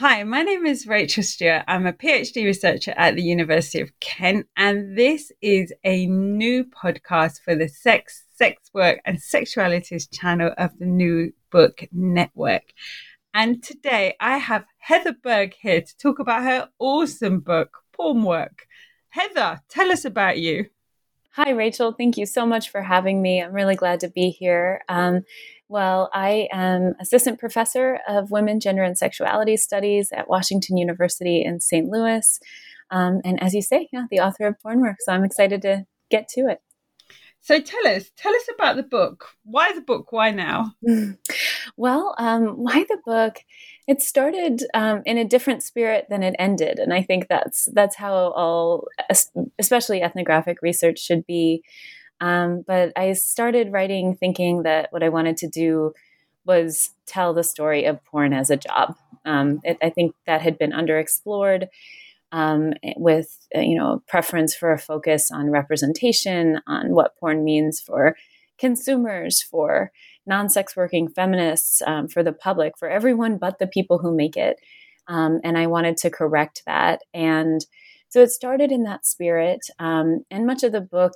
Hi, my name is Rachel Stewart. I'm a PhD researcher at the University of Kent, and this is a new podcast for the Sex, Sex Work, and Sexualities channel of the New Book Network. And today I have Heather Berg here to talk about her awesome book, Porn Work. Heather, tell us about you. Hi, Rachel. Thank you so much for having me. I'm really glad to be here. Um, well, I am assistant professor of women, gender, and sexuality studies at Washington University in St. Louis. Um, and as you say, yeah, the author of Porn Work. So I'm excited to get to it. So tell us, tell us about the book. Why the book? Why now? well, um, why the book? It started um, in a different spirit than it ended, and I think that's that's how all, especially ethnographic research, should be. Um, but I started writing thinking that what I wanted to do was tell the story of porn as a job. Um, it, I think that had been underexplored um, with uh, you know preference for a focus on representation, on what porn means for consumers, for non-sex working feminists, um, for the public, for everyone but the people who make it. Um, and I wanted to correct that. And so it started in that spirit. Um, and much of the book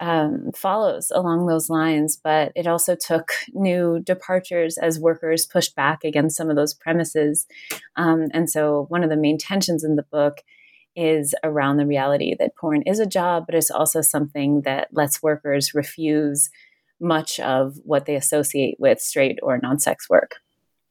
um, follows along those lines, but it also took new departures as workers pushed back against some of those premises. Um, and so, one of the main tensions in the book is around the reality that porn is a job, but it's also something that lets workers refuse much of what they associate with straight or non sex work.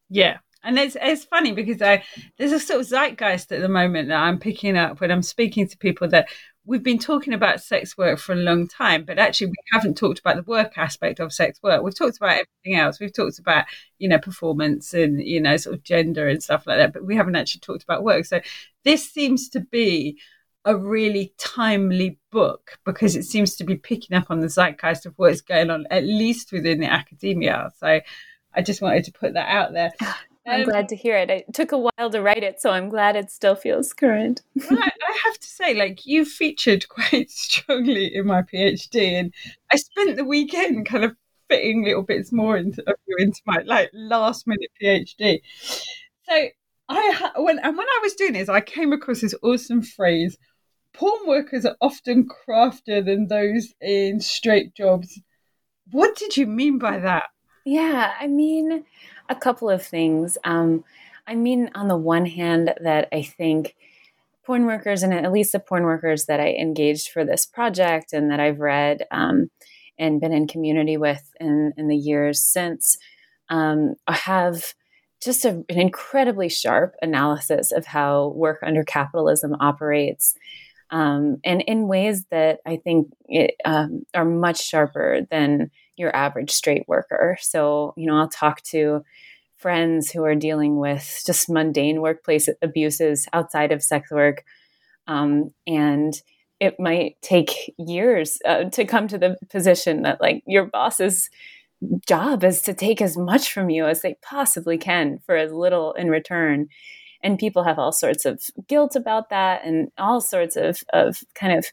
Yeah. And it's it's funny because I there's a sort of zeitgeist at the moment that I'm picking up when I'm speaking to people that we've been talking about sex work for a long time, but actually we haven't talked about the work aspect of sex work. We've talked about everything else. We've talked about, you know, performance and, you know, sort of gender and stuff like that, but we haven't actually talked about work. So this seems to be a really timely book because it seems to be picking up on the zeitgeist of what's going on, at least within the academia. So I just wanted to put that out there. I'm um, glad to hear it. It took a while to write it, so I'm glad it still feels current. well, I, I, have to say, like you featured quite strongly in my PhD, and I spent the weekend kind of fitting little bits more into of you into my like last minute PhD. So I when and when I was doing this, I came across this awesome phrase: "Porn workers are often craftier than those in straight jobs." What did you mean by that? Yeah, I mean, a couple of things. Um, I mean, on the one hand, that I think porn workers, and at least the porn workers that I engaged for this project and that I've read um, and been in community with in, in the years since, um, have just a, an incredibly sharp analysis of how work under capitalism operates. Um, and in ways that I think it, um, are much sharper than your average straight worker. So, you know, I'll talk to friends who are dealing with just mundane workplace abuses outside of sex work. Um, and it might take years uh, to come to the position that, like, your boss's job is to take as much from you as they possibly can for as little in return. And people have all sorts of guilt about that and all sorts of, of kind of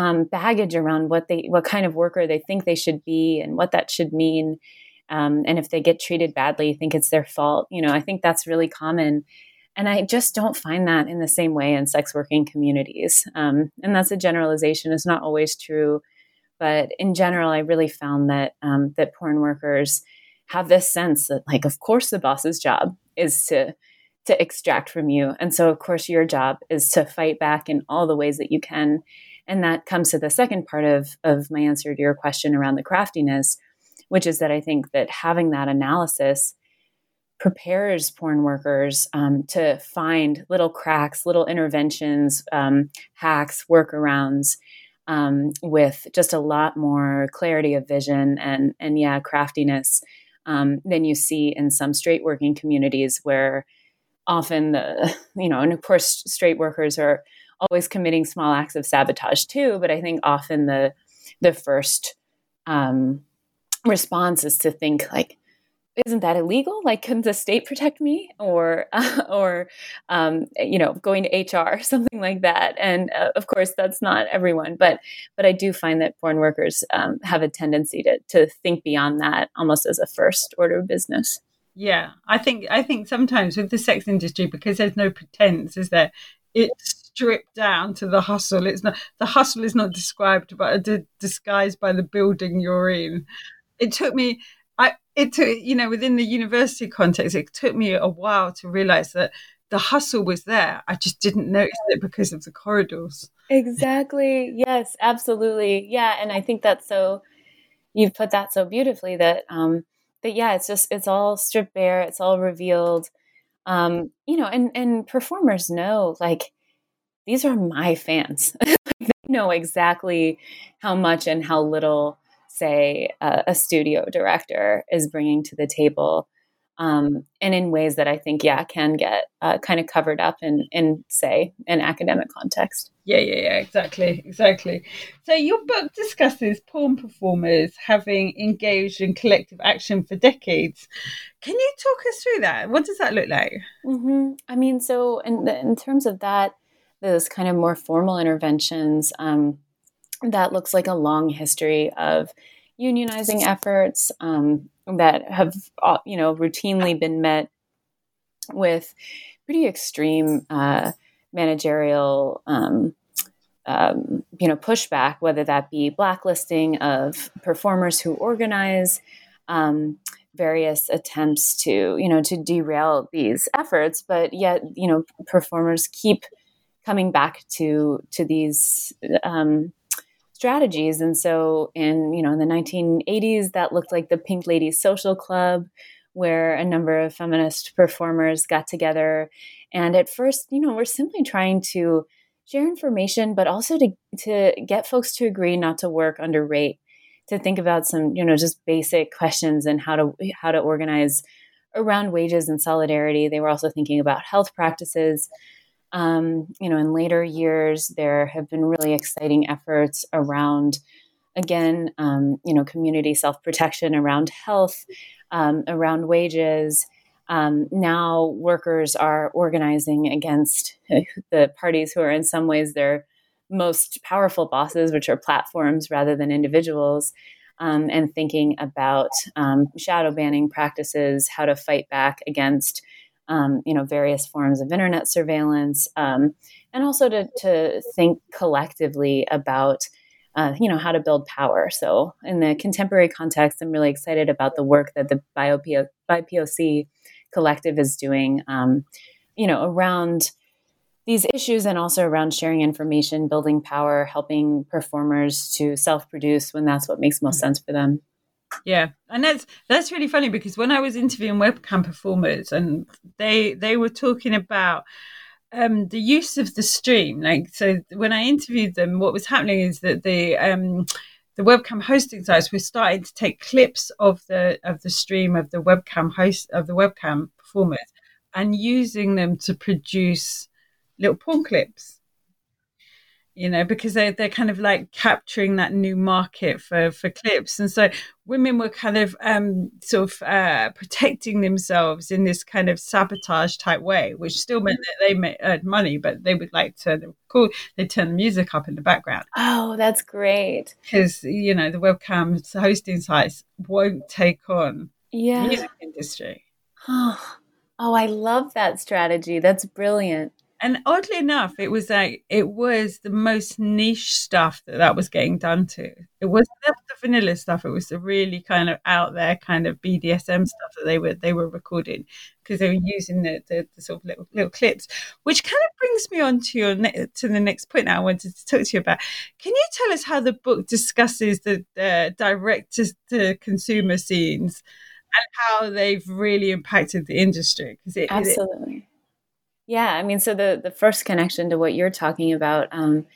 um, baggage around what they what kind of worker they think they should be and what that should mean. Um, and if they get treated badly think it's their fault. You know i think that's really common. And i just don't find that in the same way in sex working communities. Um, and that's a generalization. It's not always true. But in general i really found that um, that porn workers have this sense that like of course the boss's job is to to extract from you. And so of course your job is to fight back in all the ways that you can. And that comes to the second part of of my answer to your question around the craftiness, which is that I think that having that analysis prepares porn workers um, to find little cracks, little interventions, um, hacks, workarounds um, with just a lot more clarity of vision and and yeah, craftiness um, than you see in some straight working communities where often the you know, and of course, straight workers are always committing small acts of sabotage too. But I think often the the first um, response is to think like isn't that illegal? Like, can the state protect me, or uh, or um, you know, going to HR, something like that? And uh, of course, that's not everyone, but but I do find that foreign workers um, have a tendency to to think beyond that, almost as a first order of business. Yeah, I think I think sometimes with the sex industry, because there's no pretense, is there? It's stripped down to the hustle. It's not the hustle is not described, but disguised by the building you're in. It took me I it took you know within the university context, it took me a while to realize that the hustle was there. I just didn't notice it because of the corridors. Exactly. Yes, absolutely. Yeah, and I think that's so. You've put that so beautifully that um that yeah, it's just it's all stripped bare. It's all revealed. Um, you know, and and performers know like these are my fans. they know exactly how much and how little say uh, a studio director is bringing to the table um, and in ways that I think, yeah, can get uh, kind of covered up in, in, say, an academic context. Yeah, yeah, yeah, exactly, exactly. So your book discusses porn performers having engaged in collective action for decades. Can you talk us through that? What does that look like? Mm-hmm. I mean, so in, in terms of that, those kind of more formal interventions, um, that looks like a long history of unionizing efforts um, that have uh, you know routinely been met with pretty extreme uh, managerial um, um, you know pushback, whether that be blacklisting of performers who organize. Um, various attempts to you know to derail these efforts but yet you know performers keep coming back to to these um, strategies. And so in, you know, in the 1980s, that looked like the Pink Ladies Social Club, where a number of feminist performers got together. And at first, you know, we're simply trying to share information, but also to, to get folks to agree not to work under rate, to think about some, you know, just basic questions and how to how to organize around wages and solidarity. They were also thinking about health practices. Um, you know, in later years, there have been really exciting efforts around, again, um, you know, community self protection around health, um, around wages. Um, now, workers are organizing against the parties who are, in some ways, their most powerful bosses, which are platforms rather than individuals. Um, and thinking about um, shadow banning practices, how to fight back against um, you know, various forms of internet surveillance, um, and also to, to think collectively about, uh, you know, how to build power. So, in the contemporary context, I'm really excited about the work that the BIPOC collective is doing, um, you know, around these issues and also around sharing information, building power, helping performers to self produce when that's what makes most mm-hmm. sense for them. Yeah, and that's that's really funny because when I was interviewing webcam performers, and they they were talking about um, the use of the stream. Like, so when I interviewed them, what was happening is that the um, the webcam hosting sites were starting to take clips of the of the stream of the webcam host of the webcam performers and using them to produce little porn clips you know, because they they're kind of like capturing that new market for for clips, and so women were kind of um, sort of uh, protecting themselves in this kind of sabotage type way, which still meant that they made, earned money, but they would like to cool they turn the music up in the background. Oh, that's great because you know the webcam hosting sites won't take on yeah. music industry. Oh, oh, I love that strategy. That's brilliant. And oddly enough, it was like it was the most niche stuff that that was getting done to. It wasn't the vanilla stuff. It was the really kind of out there kind of BDSM stuff that they were they were recording because they were using the, the, the, sort of little little clips, which kind of brings me on to your ne- to the next point. Now I wanted to talk to you about. Can you tell us how the book discusses the, the direct to, to consumer scenes? And how they've really impacted the industry because it absolutely yeah, I mean, so the the first connection to what you're talking about um,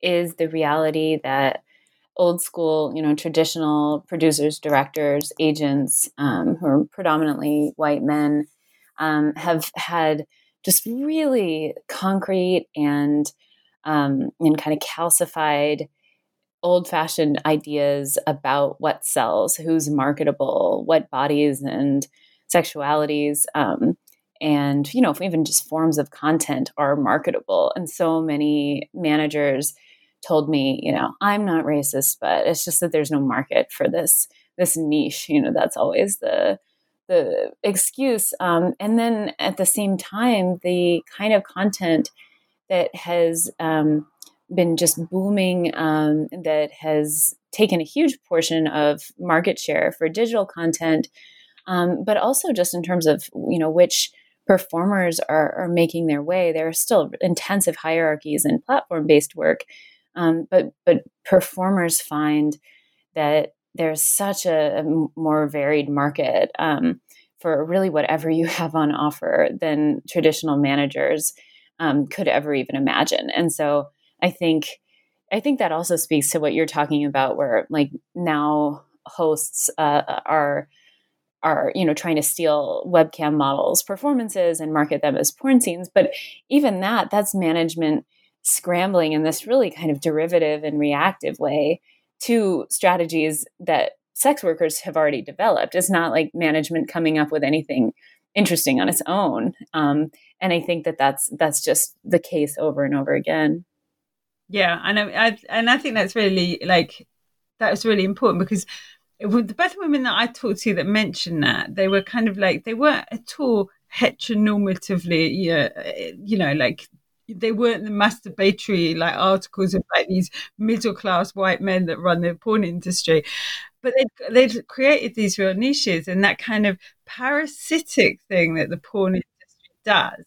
is the reality that old school, you know, traditional producers, directors, agents, um, who are predominantly white men, um, have had just really concrete and um, and kind of calcified old fashioned ideas about what sells, who's marketable, what bodies and sexualities um, and you know even just forms of content are marketable. And so many managers told me you know i'm not racist but it's just that there's no market for this this niche you know that's always the the excuse. Um, and then at the same time the kind of content that has um, been just booming um, that has taken a huge portion of market share for digital content um, but also just in terms of you know which performers are, are making their way. There are still intensive hierarchies in platform based work, um, but but performers find that there's such a, a more varied market um, for really whatever you have on offer than traditional managers um, could ever even imagine. And so I think I think that also speaks to what you're talking about, where like now hosts uh, are are you know trying to steal webcam models performances and market them as porn scenes. But even that that's management scrambling in this really kind of derivative and reactive way to strategies that sex workers have already developed. It's not like management coming up with anything interesting on its own. Um, and i think that that's that's just the case over and over again. Yeah and I, I and i think that's really like that's really important because the both women that I talked to that mentioned that they were kind of like they weren't at all heteronormatively, you know, like they weren't the masturbatory like articles of like these middle class white men that run the porn industry, but they they created these real niches and that kind of parasitic thing that the porn industry does.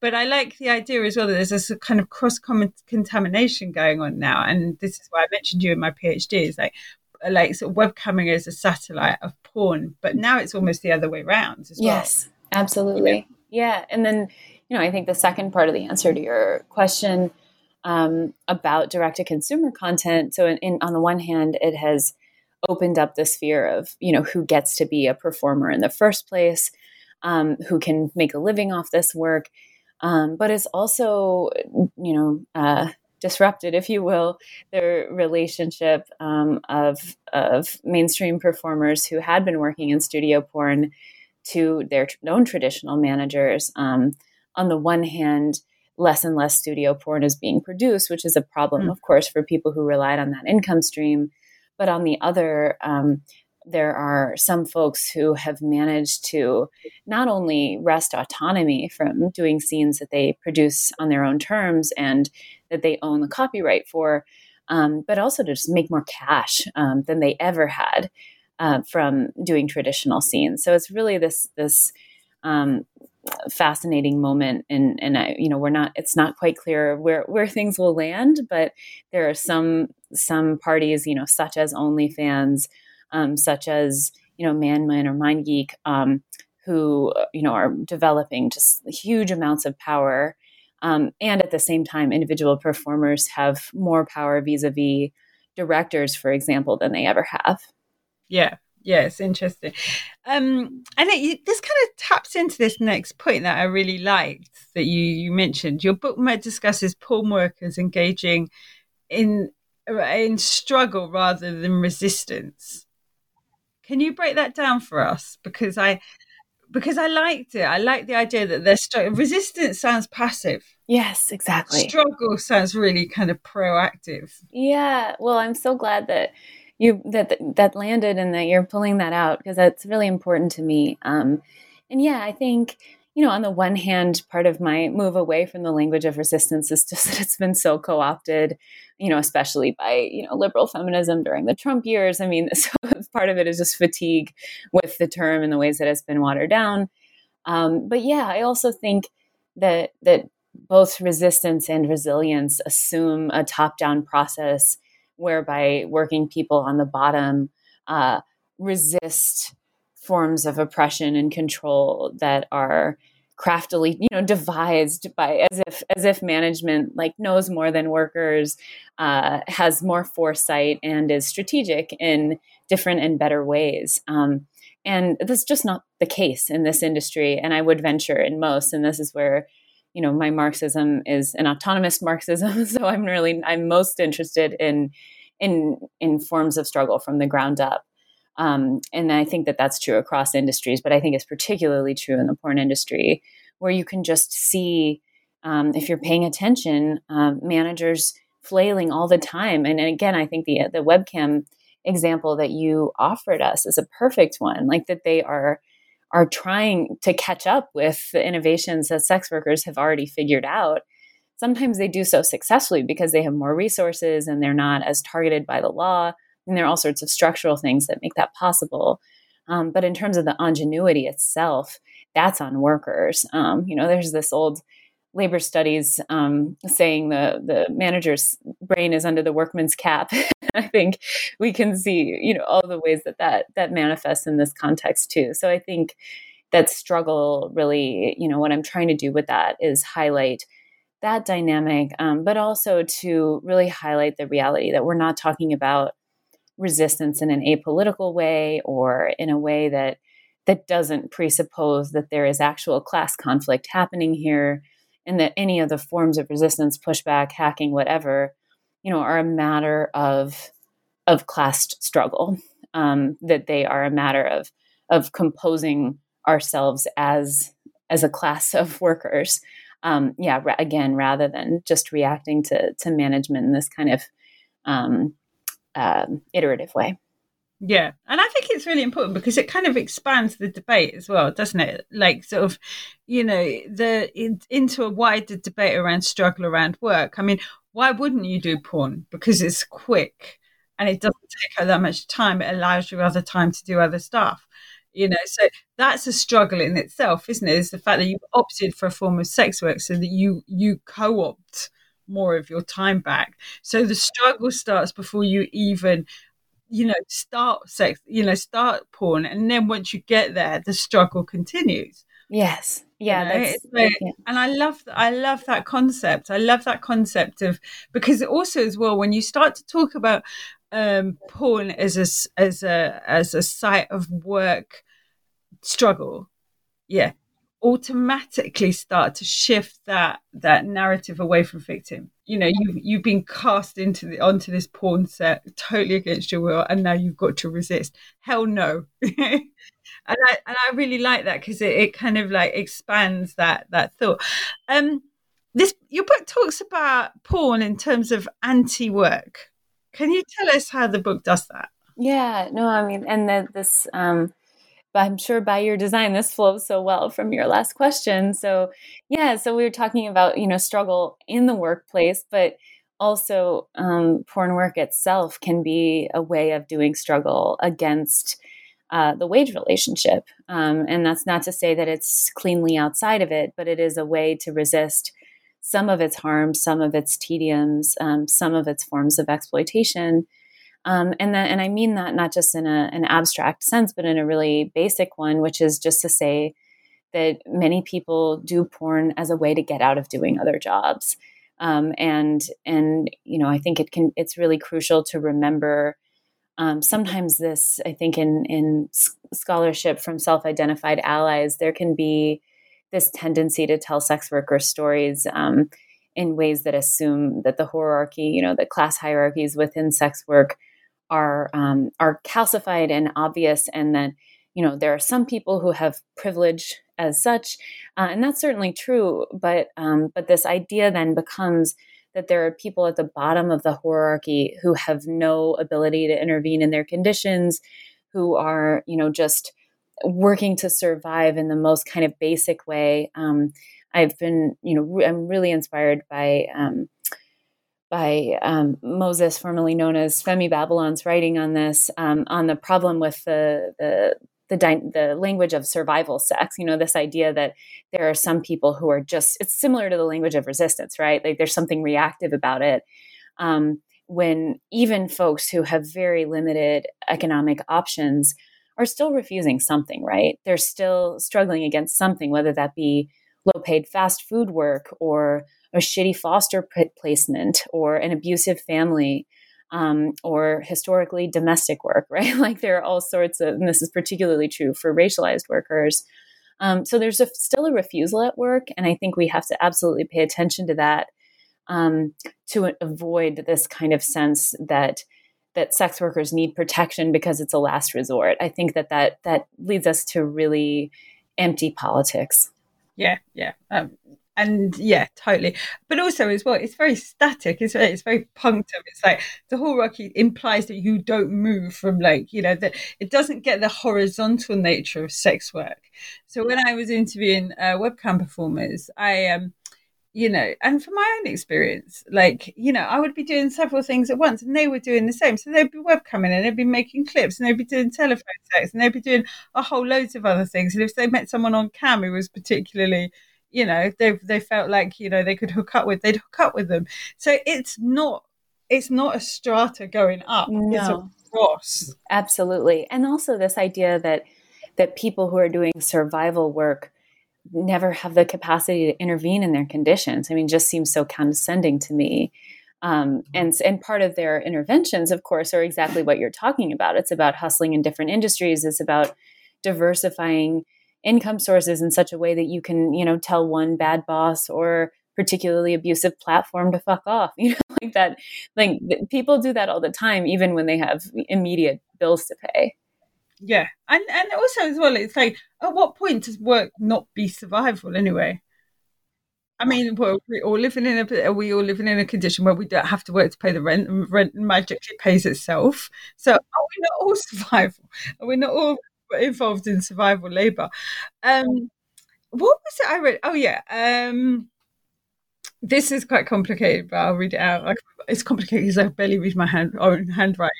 But I like the idea as well that there's this kind of cross contamination going on now, and this is why I mentioned you in my PhD. Is like like sort of webcamming as a satellite of porn, but now it's almost the other way around as well. Yes, absolutely. Yeah. yeah. And then, you know, I think the second part of the answer to your question um, about direct to consumer content. So, in, in, on the one hand, it has opened up the sphere of, you know, who gets to be a performer in the first place, um, who can make a living off this work. Um, but it's also, you know, uh, disrupted, if you will, their relationship um, of of mainstream performers who had been working in studio porn to their own traditional managers. Um, on the one hand, less and less studio porn is being produced, which is a problem, mm. of course, for people who relied on that income stream. But on the other, um, there are some folks who have managed to not only wrest autonomy from doing scenes that they produce on their own terms and that they own the copyright for, um, but also to just make more cash um, than they ever had uh, from doing traditional scenes. So it's really this this um, fascinating moment, and and I, you know we're not it's not quite clear where where things will land, but there are some some parties you know such as OnlyFans um, such as you know Manwin or MindGeek, um, who you know are developing just huge amounts of power, um, and at the same time, individual performers have more power vis-a-vis directors, for example, than they ever have. Yeah, yeah, it's interesting. Um, and it, this kind of taps into this next point that I really liked that you you mentioned. Your book discusses porn workers engaging in in struggle rather than resistance. Can you break that down for us? Because I because I liked it. I like the idea that there's str- resistance sounds passive. Yes, exactly. Struggle sounds really kind of proactive. Yeah. Well, I'm so glad that you that that landed and that you're pulling that out because that's really important to me. Um, and yeah, I think you know, on the one hand, part of my move away from the language of resistance is just that it's been so co opted, you know, especially by, you know, liberal feminism during the Trump years. I mean, so part of it is just fatigue with the term and the ways that it's been watered down. Um, but yeah, I also think that, that both resistance and resilience assume a top down process whereby working people on the bottom uh, resist forms of oppression and control that are craftily you know devised by as if as if management like knows more than workers uh, has more foresight and is strategic in different and better ways. Um, and that's just not the case in this industry and i would venture in most and this is where you know my marxism is an autonomous marxism so i'm really i'm most interested in in in forms of struggle from the ground up um, and I think that that's true across industries, but I think it's particularly true in the porn industry, where you can just see, um, if you're paying attention, um, managers flailing all the time. And, and again, I think the the webcam example that you offered us is a perfect one. Like that they are are trying to catch up with the innovations that sex workers have already figured out. Sometimes they do so successfully because they have more resources and they're not as targeted by the law and there are all sorts of structural things that make that possible. Um, but in terms of the ingenuity itself, that's on workers. Um, you know, there's this old labor studies um, saying the the manager's brain is under the workman's cap. I think we can see, you know, all the ways that that that manifests in this context too. So I think that struggle really, you know, what I'm trying to do with that is highlight that dynamic, um, but also to really highlight the reality that we're not talking about resistance in an apolitical way or in a way that that doesn't presuppose that there is actual class conflict happening here and that any of the forms of resistance pushback hacking whatever you know are a matter of of class struggle um, that they are a matter of of composing ourselves as as a class of workers. Um, yeah ra- again rather than just reacting to to management in this kind of um, um, iterative way. Yeah, and I think it's really important because it kind of expands the debate as well, doesn't it? Like sort of, you know, the in, into a wider debate around struggle around work. I mean, why wouldn't you do porn? Because it's quick and it doesn't take that much time. It allows you other time to do other stuff. You know, so that's a struggle in itself, isn't it? Is the fact that you've opted for a form of sex work so that you you co-opt more of your time back. So the struggle starts before you even you know start sex you know start porn and then once you get there the struggle continues yes yeah, you know? yeah. and i love i love that concept i love that concept of because also as well when you start to talk about um porn as a as a as a site of work struggle yeah automatically start to shift that that narrative away from victim you know you've you've been cast into the onto this porn set totally against your will and now you've got to resist. Hell no. And i and i really like that because it, it kind of like expands that that thought. Um this your book talks about porn in terms of anti-work. Can you tell us how the book does that? Yeah no i mean and that this um I'm sure by your design, this flows so well from your last question. So, yeah, so we were talking about, you know, struggle in the workplace, but also um, porn work itself can be a way of doing struggle against uh, the wage relationship. Um, and that's not to say that it's cleanly outside of it, but it is a way to resist some of its harms, some of its tediums, um, some of its forms of exploitation um, and that, and I mean that not just in a, an abstract sense, but in a really basic one, which is just to say that many people do porn as a way to get out of doing other jobs. Um, and and you know, I think it can. It's really crucial to remember. Um, sometimes this, I think, in in scholarship from self-identified allies, there can be this tendency to tell sex worker stories um, in ways that assume that the hierarchy, you know, the class hierarchies within sex work are um, are calcified and obvious, and that you know there are some people who have privilege as such, uh, and that's certainly true. But um, but this idea then becomes that there are people at the bottom of the hierarchy who have no ability to intervene in their conditions, who are you know just working to survive in the most kind of basic way. Um, I've been, you know, re- I'm really inspired by um, by um, Moses, formerly known as Femi Babylon's writing on this, um, on the problem with the the the, dy- the language of survival sex. You know, this idea that there are some people who are just it's similar to the language of resistance, right? Like there's something reactive about it. Um, when even folks who have very limited economic options are still refusing something, right? They're still struggling against something, whether that be low paid fast food work or a shitty foster placement or an abusive family um, or historically domestic work, right? like there are all sorts of, and this is particularly true for racialized workers. Um, so there's a, still a refusal at work, and I think we have to absolutely pay attention to that um, to avoid this kind of sense that that sex workers need protection because it's a last resort. I think that that that leads us to really empty politics. Yeah, yeah. Um, and yeah, totally. But also as well, it's very static. It's very, it's very punctual. It's like the whole Rocky implies that you don't move from like you know that it doesn't get the horizontal nature of sex work. So when I was interviewing uh, webcam performers, I um you know, and from my own experience, like, you know, I would be doing several things at once and they were doing the same. So they'd be webcamming and they'd be making clips and they'd be doing telephone sex and they'd be doing a whole loads of other things. And if they met someone on cam who was particularly, you know, they they felt like, you know, they could hook up with, they'd hook up with them. So it's not it's not a strata going up. No. It's a cross. Absolutely. And also this idea that that people who are doing survival work never have the capacity to intervene in their conditions. I mean, just seems so condescending to me. Um, mm-hmm. and and part of their interventions, of course, are exactly what you're talking about. It's about hustling in different industries. It's about diversifying income sources in such a way that you can, you know, tell one bad boss or particularly abusive platform to fuck off. You know, like that. Like people do that all the time, even when they have immediate bills to pay. Yeah, and and also as well, it's like at what point does work not be survival anyway? I mean, well, we all living in a are we all living in a condition where we don't have to work to pay the rent, and rent magically pays itself. So are we not all survival? Are we not all involved in survival labor? Um, what was it I read? Oh yeah, um, this is quite complicated, but I'll read it out. It's complicated because I barely read my hand own handwriting.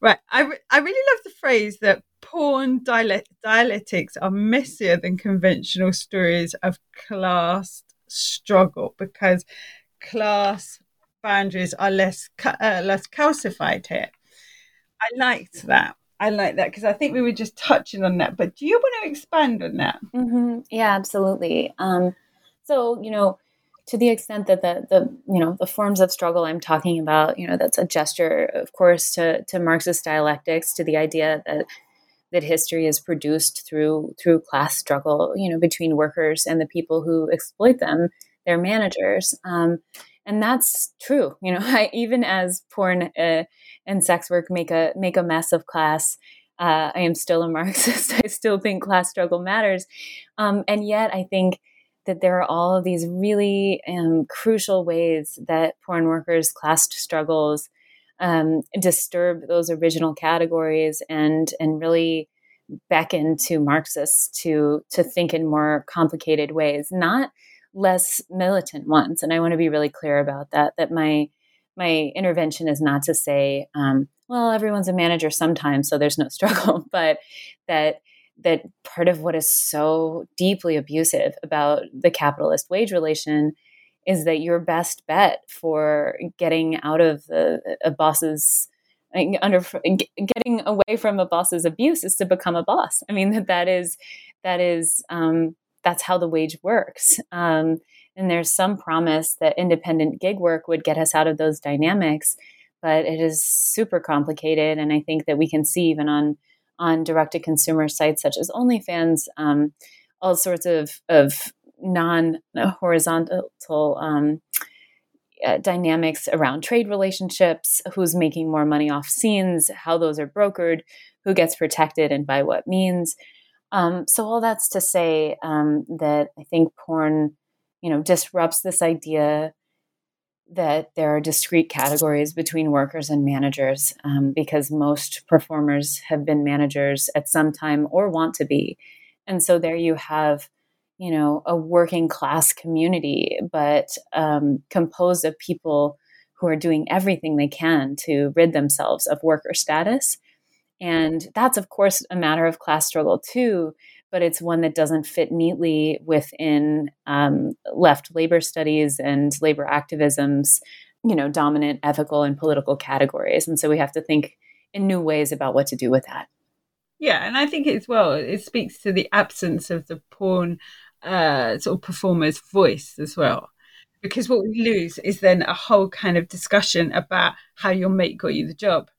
Right. I, re- I really love the phrase that porn dialectics are messier than conventional stories of class struggle because class boundaries are less uh, less calcified here. I liked that. I like that because I think we were just touching on that. But do you want to expand on that? Mm-hmm. Yeah, absolutely. Um, so you know, to the extent that the the you know the forms of struggle I'm talking about, you know, that's a gesture, of course, to to Marxist dialectics, to the idea that that history is produced through through class struggle, you know, between workers and the people who exploit them, their managers, um, and that's true. You know, I, even as porn uh, and sex work make a make a mess of class. Uh, I am still a Marxist. I still think class struggle matters, um, and yet I think that there are all of these really um, crucial ways that porn workers' class struggles um, disturb those original categories and and really beckon to Marxists to to think in more complicated ways, not less militant ones. And I want to be really clear about that. That my my intervention is not to say, um, well, everyone's a manager sometimes, so there's no struggle, but that that part of what is so deeply abusive about the capitalist wage relation is that your best bet for getting out of the, a boss's under getting away from a boss's abuse is to become a boss. I mean that that is that is um, that's how the wage works. Um, and there's some promise that independent gig work would get us out of those dynamics, but it is super complicated. And I think that we can see even on on direct to consumer sites such as OnlyFans, um, all sorts of, of non horizontal um, uh, dynamics around trade relationships, who's making more money off scenes, how those are brokered, who gets protected, and by what means. Um, so all that's to say um, that I think porn, you know, disrupts this idea that there are discrete categories between workers and managers um, because most performers have been managers at some time or want to be. And so there you have, you know, a working class community, but um, composed of people who are doing everything they can to rid themselves of worker status. And that's, of course, a matter of class struggle too but it's one that doesn't fit neatly within um, left labor studies and labor activism's you know dominant ethical and political categories. And so we have to think in new ways about what to do with that. Yeah and i think as well it speaks to the absence of the porn uh, sort of performer's voice as well. Because what we lose is then a whole kind of discussion about how your mate got you the job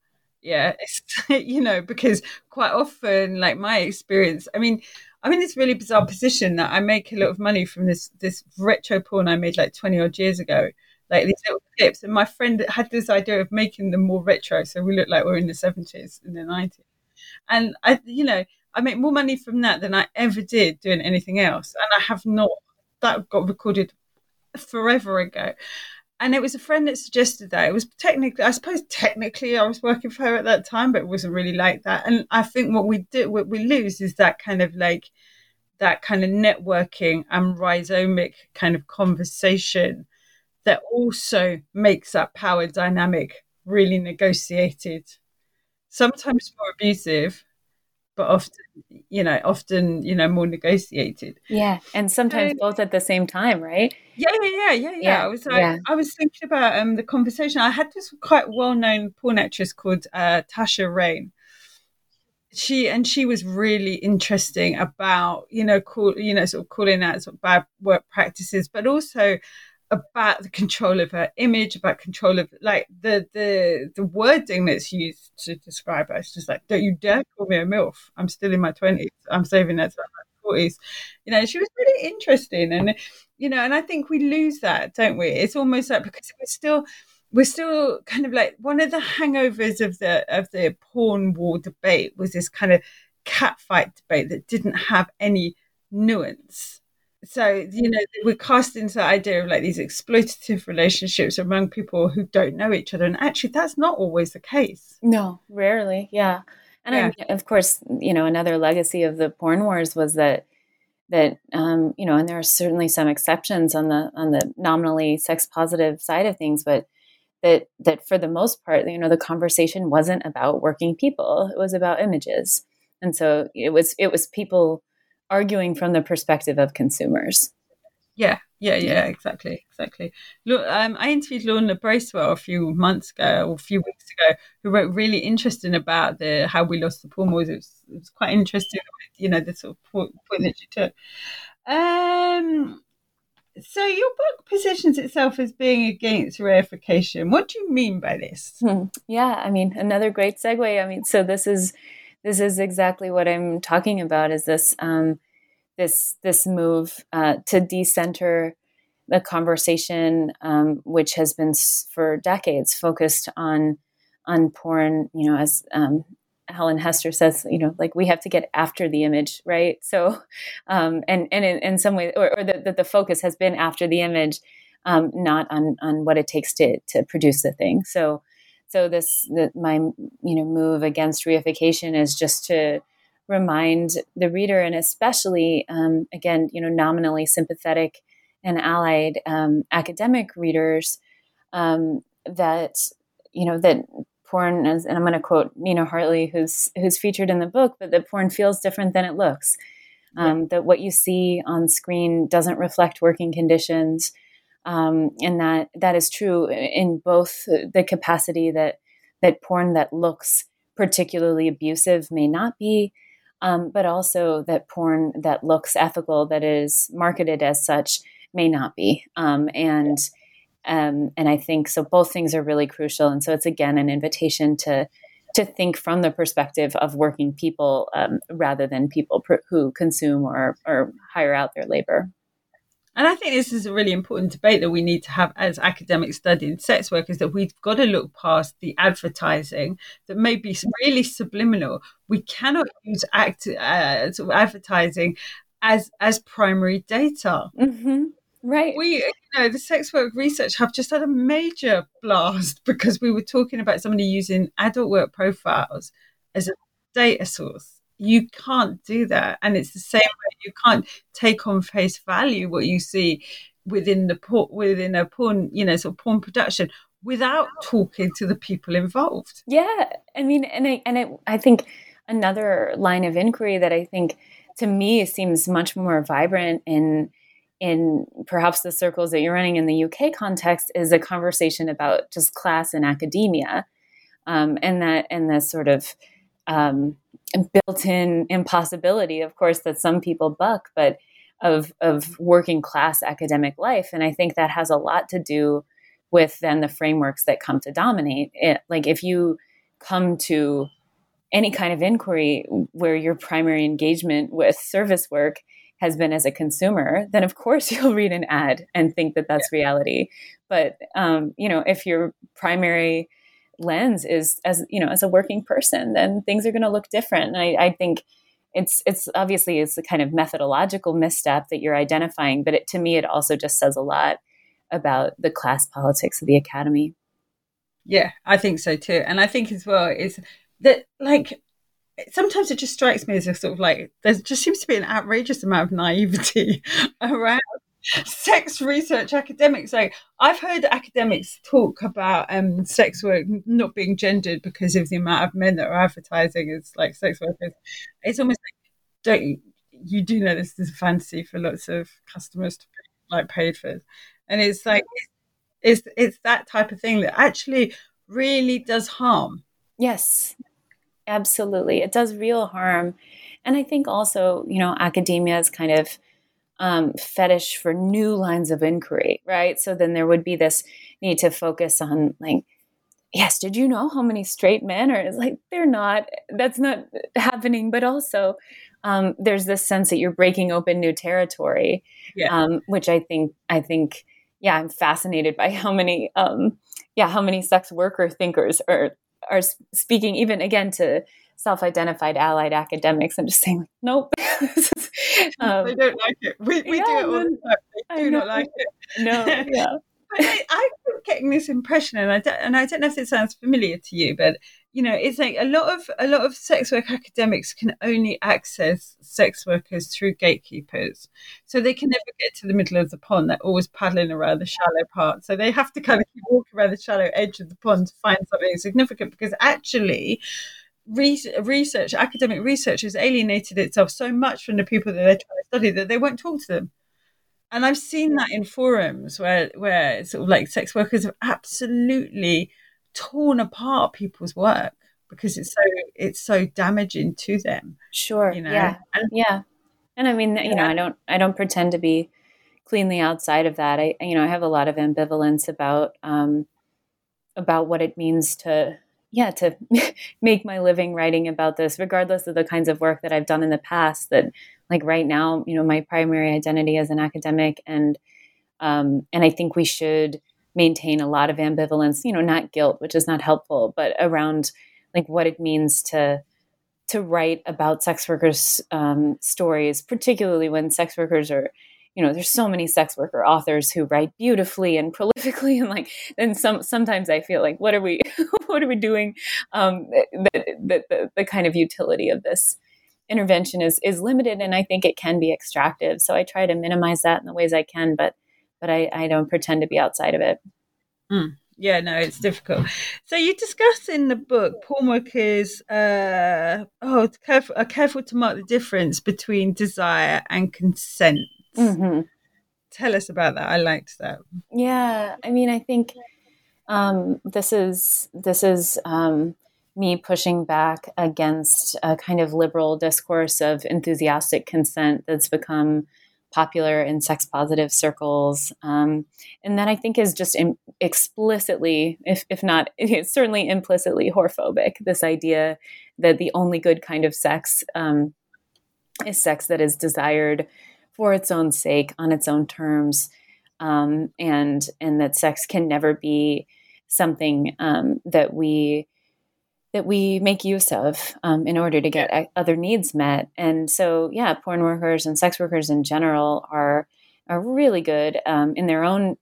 yeah you know because quite often like my experience i mean i'm in this really bizarre position that i make a lot of money from this this retro porn i made like 20 odd years ago like these little clips and my friend had this idea of making them more retro so we look like we're in the 70s in the 90s and i you know i make more money from that than i ever did doing anything else and i have not that got recorded forever ago and it was a friend that suggested that. It was technically i suppose technically i was working for her at that time but it wasn't really like that. And i think what we do what we lose is that kind of like that kind of networking and rhizomic kind of conversation that also makes that power dynamic really negotiated. Sometimes more abusive but often you know often you know more negotiated. Yeah and sometimes both at the same time right? Yeah yeah yeah yeah. Yeah i was like yeah. i was thinking about um the conversation. I had this quite well-known porn actress called uh, Tasha Reign. She and she was really interesting about you know call you know sort of calling out sort of bad work practices but also about the control of her image, about control of like the the the wording that's used to describe her. It's just like, don't you dare call me a MILF. I'm still in my twenties. I'm saving that to my forties. You know, she was really interesting and you know, and I think we lose that, don't we? It's almost like because we're still we're still kind of like one of the hangovers of the of the porn war debate was this kind of catfight debate that didn't have any nuance so you know we're cast into the idea of like these exploitative relationships among people who don't know each other and actually that's not always the case. No rarely yeah. And yeah. I, of course you know another legacy of the porn wars was that that um, you know and there are certainly some exceptions on the on the nominally sex positive side of things but that that for the most part you know the conversation wasn't about working people it was about images. And so it was it was people arguing from the perspective of consumers. Yeah, yeah, yeah, exactly, exactly. Look, um, I interviewed Lorna Bracewell a few months ago or a few weeks ago, who wrote really interesting about the how we lost the porn wars. It was, it was quite interesting, you know, the sort of point, point that you took. Um, so your book positions itself as being against reification. What do you mean by this? Hmm. Yeah, I mean, another great segue. I mean, so this is this is exactly what I'm talking about. Is this um, this this move uh, to decenter the conversation, um, which has been for decades focused on on porn. You know, as um, Helen Hester says, you know, like we have to get after the image, right? So, um, and and in, in some way, or, or the, the focus has been after the image, um, not on on what it takes to to produce the thing. So, so this the, my you know move against reification is just to remind the reader and especially um, again you know nominally sympathetic and allied um, academic readers um, that you know that porn is, and I'm going to quote Nina Hartley who's who's featured in the book but that porn feels different than it looks. Um, that what you see on screen doesn't reflect working conditions um, and that that is true in both the capacity that that porn that looks particularly abusive may not be, um, but also that porn that looks ethical, that is marketed as such, may not be. Um, and um, and I think so. Both things are really crucial, and so it's again an invitation to to think from the perspective of working people um, rather than people pr- who consume or or hire out their labor. And I think this is a really important debate that we need to have as academics studying sex workers that we've got to look past the advertising that may be really subliminal. We cannot use act, uh, sort of advertising as as primary data. Mm-hmm. Right. We, you know, the sex work research have just had a major blast because we were talking about somebody using adult work profiles as a data source. You can't do that. And it's the same way you can't take on face value what you see within the within a porn, you know, sort of porn production without talking to the people involved. Yeah. I mean, and I, and I, I think another line of inquiry that I think to me seems much more vibrant in in perhaps the circles that you're running in the UK context is a conversation about just class and academia, um, and that and the sort of um, built-in impossibility, of course, that some people buck, but of of working class academic life, and I think that has a lot to do with then the frameworks that come to dominate it. Like if you come to any kind of inquiry where your primary engagement with service work has been as a consumer, then of course you'll read an ad and think that that's yeah. reality. But um, you know, if your primary lens is as you know as a working person, then things are going to look different. And I, I, think it's it's obviously it's a kind of methodological misstep that you're identifying, but it, to me, it also just says a lot about the class politics of the academy. Yeah, I think so too, and I think as well is that like sometimes it just strikes me as a sort of like there just seems to be an outrageous amount of naivety around sex research academics. Like i've heard academics talk about um, sex work not being gendered because of the amount of men that are advertising as like sex workers. It's almost like don't you, you do know this is a fantasy for lots of customers to like paid for. And it's like it's it's that type of thing that actually really does harm. Yes. Absolutely. It does real harm. And I think also, you know, academia is kind of um, fetish for new lines of inquiry, right? So then there would be this need to focus on, like, yes, did you know how many straight men are? It's like, they're not, that's not happening. But also, um, there's this sense that you're breaking open new territory, yeah. um, which I think, I think, yeah, I'm fascinated by how many, um, yeah, how many sex worker thinkers are are speaking even again to self-identified allied academics i'm just saying like, nope um, they don't like it. We, we yeah, do it all the time. They do not like it. No yeah. But I, I keep getting this impression, and I don't, and I don't know if it sounds familiar to you, but you know, it's like a lot of a lot of sex work academics can only access sex workers through gatekeepers, so they can never get to the middle of the pond. They're always paddling around the shallow part, so they have to kind of keep walking around the shallow edge of the pond to find something significant. Because actually, research, academic research, has alienated itself so much from the people that they're trying to study that they won't talk to them and I've seen that in forums where where sort of like sex workers have absolutely torn apart people's work because it's so it's so damaging to them. Sure. You know? Yeah. And, yeah. And I mean, you know, I don't I don't pretend to be cleanly outside of that. I you know I have a lot of ambivalence about um, about what it means to yeah to make my living writing about this, regardless of the kinds of work that I've done in the past that like right now you know my primary identity as an academic and um, and i think we should maintain a lot of ambivalence you know not guilt which is not helpful but around like what it means to to write about sex workers um, stories particularly when sex workers are you know there's so many sex worker authors who write beautifully and prolifically and like and some sometimes i feel like what are we what are we doing um the, the, the, the kind of utility of this intervention is is limited and I think it can be extractive. So I try to minimize that in the ways I can, but but I, I don't pretend to be outside of it. Mm. Yeah, no, it's difficult. So you discuss in the book porn workers uh, oh careful, are careful to mark the difference between desire and consent. Mm-hmm. Tell us about that. I liked that. Yeah, I mean, I think um, this is this is um, me pushing back against a kind of liberal discourse of enthusiastic consent that's become popular in sex positive circles. Um, and that I think is just in, explicitly, if, if not, it's certainly implicitly whorephobic. This idea that the only good kind of sex um, is sex that is desired for its own sake, on its own terms, um, and and that sex can never be something um, that we that we make use of um, in order to get other needs met. And so, yeah, porn workers and sex workers in general are are really good um, in their own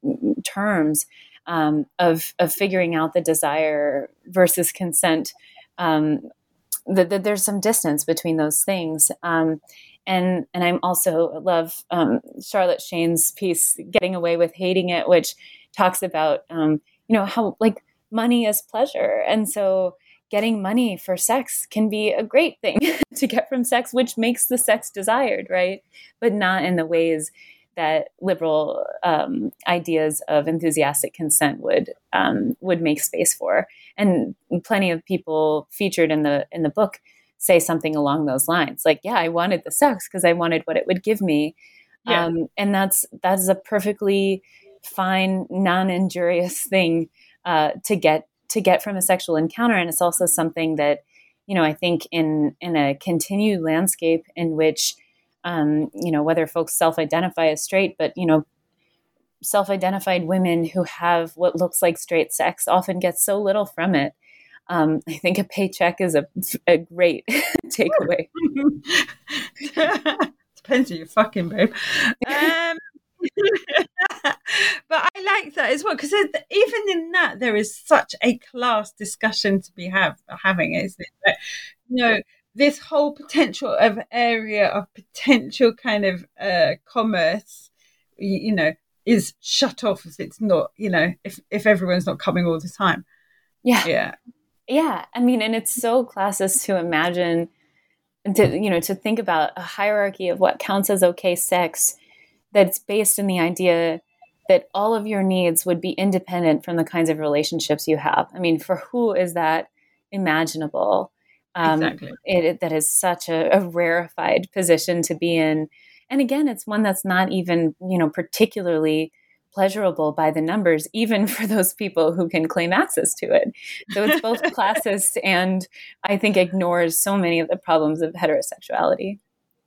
terms um, of of figuring out the desire versus consent. Um, that, that, there's some distance between those things. And and I'm also love um, Charlotte Shane's piece, "Getting Away with Hating It," which talks about um, you know how like money is pleasure, and so getting money for sex can be a great thing to get from sex, which makes the sex desired, right? But not in the ways that liberal um, ideas of enthusiastic consent would um, would make space for. And plenty of people featured in the in the book say something along those lines, like, "Yeah, I wanted the sex because I wanted what it would give me," yeah. um, and that's that's a perfectly fine, non-injurious thing uh, to get to get from a sexual encounter, and it's also something that you know I think in in a continued landscape in which um, you know, whether folks self identify as straight, but, you know, self identified women who have what looks like straight sex often get so little from it. Um, I think a paycheck is a, a great takeaway. Depends who you're fucking, babe. Um, but I like that as well because even in that there is such a class discussion to be have having, isn't it? you know, this whole potential of area of potential kind of uh, commerce, you, you know, is shut off if it's not, you know, if if everyone's not coming all the time. Yeah, yeah, yeah. I mean, and it's so classist to imagine, to you know, to think about a hierarchy of what counts as okay sex that's based in the idea that all of your needs would be independent from the kinds of relationships you have. I mean, for who is that imaginable? Um, exactly. It, that is such a, a rarefied position to be in. And again, it's one that's not even, you know, particularly pleasurable by the numbers, even for those people who can claim access to it. So it's both classist and I think ignores so many of the problems of heterosexuality.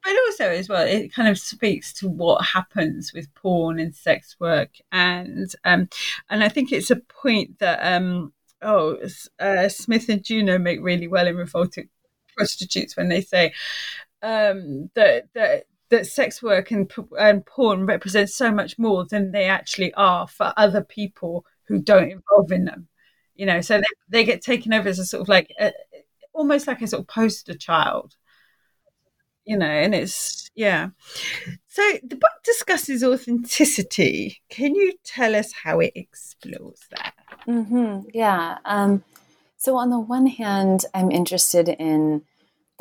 But also, as well, it kind of speaks to what happens with porn and sex work, and um, and I think it's a point that um, oh, uh, Smith and Juno make really well in Revolting prostitutes when they say um, that that that sex work and, and porn represent so much more than they actually are for other people who don't involve in them. You know, so they, they get taken over as a sort of like a, almost like a sort of poster child. You know, and it's yeah. So the book discusses authenticity. Can you tell us how it explores that? Mm-hmm. Yeah. Um, so, on the one hand, I'm interested in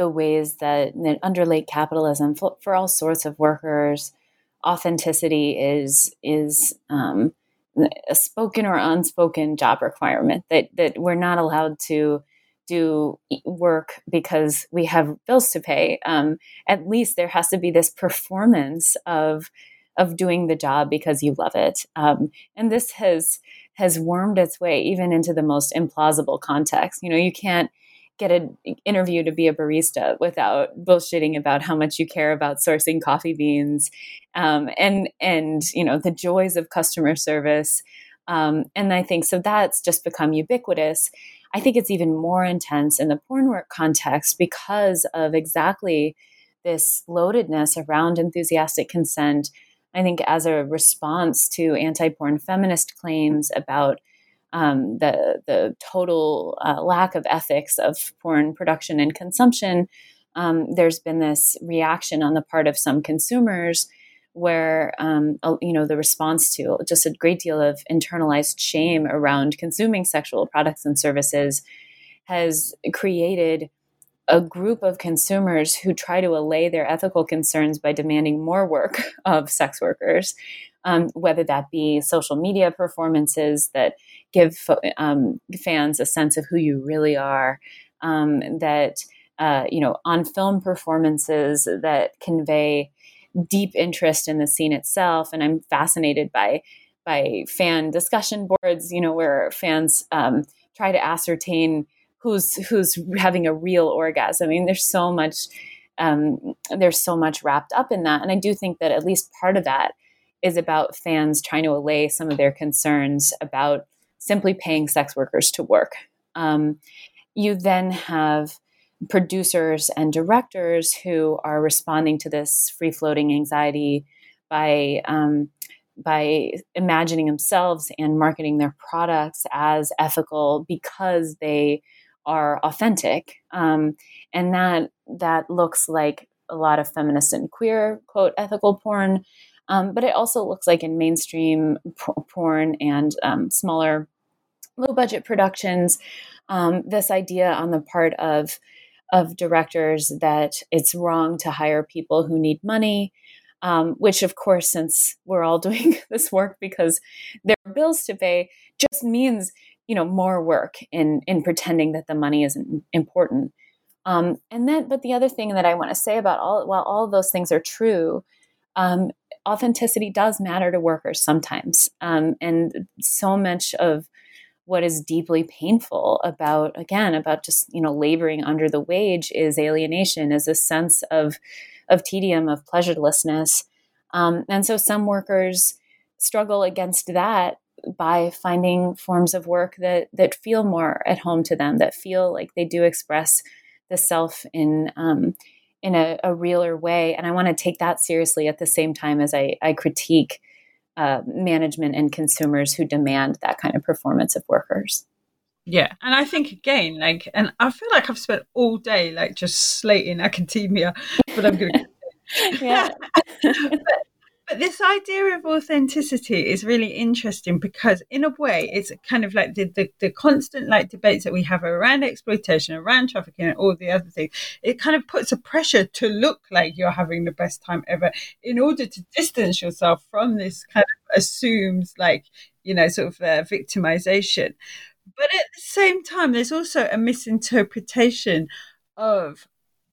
the ways that, that under late capitalism, for, for, all sorts of workers, authenticity is is um, a spoken or unspoken job requirement that that we're not allowed to do work because we have bills to pay. Um, at least there has to be this performance of of doing the job because you love it. Um, and this has has wormed its way even into the most implausible context. You know, you can't get an interview to be a barista without bullshitting about how much you care about sourcing coffee beans. Um, and and you know the joys of customer service. Um, and i think so that's just become ubiquitous. I think it's even more intense in the porn work context because of exactly this loadedness around enthusiastic consent. I think as a response to anti-porn feminist claims about um, the the total uh, lack of ethics of porn production and consumption, um, there's been this reaction on the part of some consumers where um, you know the response to just a great deal of internalized shame around consuming sexual products and services has created a group of consumers who try to allay their ethical concerns by demanding more work of sex workers, um, whether that be social media performances that give um, fans a sense of who you really are, um, that uh, you know, on film performances that convey deep interest in the scene itself. And I'm fascinated by by fan discussion boards, you know, where fans um, try to ascertain who's who's having a real orgasm. I mean, there's so much um, there's so much wrapped up in that, and I do think that at least part of that is about fans trying to allay some of their concerns about simply paying sex workers to work. Um, you then have producers and directors who are responding to this free floating anxiety by um, by imagining themselves and marketing their products as ethical because they are authentic um, and that that looks like a lot of feminist and queer quote ethical porn um, but it also looks like in mainstream p- porn and um, smaller low budget productions um, this idea on the part of of directors that it's wrong to hire people who need money um, which of course since we're all doing this work because there are bills to pay just means you know more work in in pretending that the money isn't important. Um, and then but the other thing that i want to say about all while all of those things are true um, authenticity does matter to workers sometimes um, and so much of what is deeply painful about again about just you know laboring under the wage is alienation is a sense of of tedium of pleasurelessness. Um, and so some workers struggle against that by finding forms of work that that feel more at home to them, that feel like they do express the self in um, in a, a, realer way. And I want to take that seriously at the same time as I, I critique uh, management and consumers who demand that kind of performance of workers. Yeah, and I think again, like, and I feel like I've spent all day like just slating academia, but I'm going to. yeah. but, but this idea of authenticity is really interesting because, in a way, it's kind of like the, the, the, constant like debates that we have around exploitation, around trafficking, and all the other things. It kind of puts a pressure to look like you're having the best time ever in order to distance yourself from this kind of assumes like you know sort of uh, victimization. But at the same time, there's also a misinterpretation of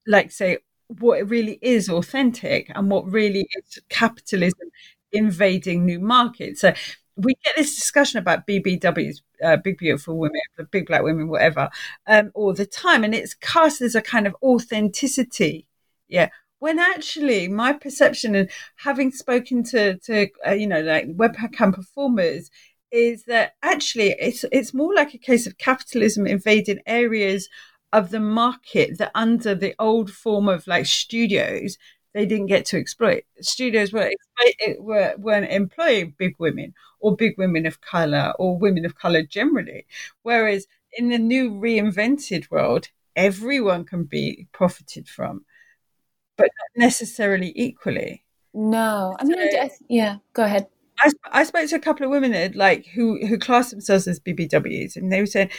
like say what really is authentic and what really is capitalism invading new markets. So we get this discussion about BBWs, uh, big beautiful women, big black women, whatever, um, all the time, and it's cast as a kind of authenticity. Yeah, when actually my perception and having spoken to to uh, you know like webcam performers is that actually it's it's more like a case of capitalism invading areas of the market that under the old form of like studios they didn't get to exploit. Studios were, were weren't employing big women or big women of color or women of color generally. Whereas in the new reinvented world, everyone can be profited from, but not necessarily equally. No, I mean, so, I, yeah. Go ahead. I, I spoke to a couple of women that like who who class themselves as BBWs, and they were saying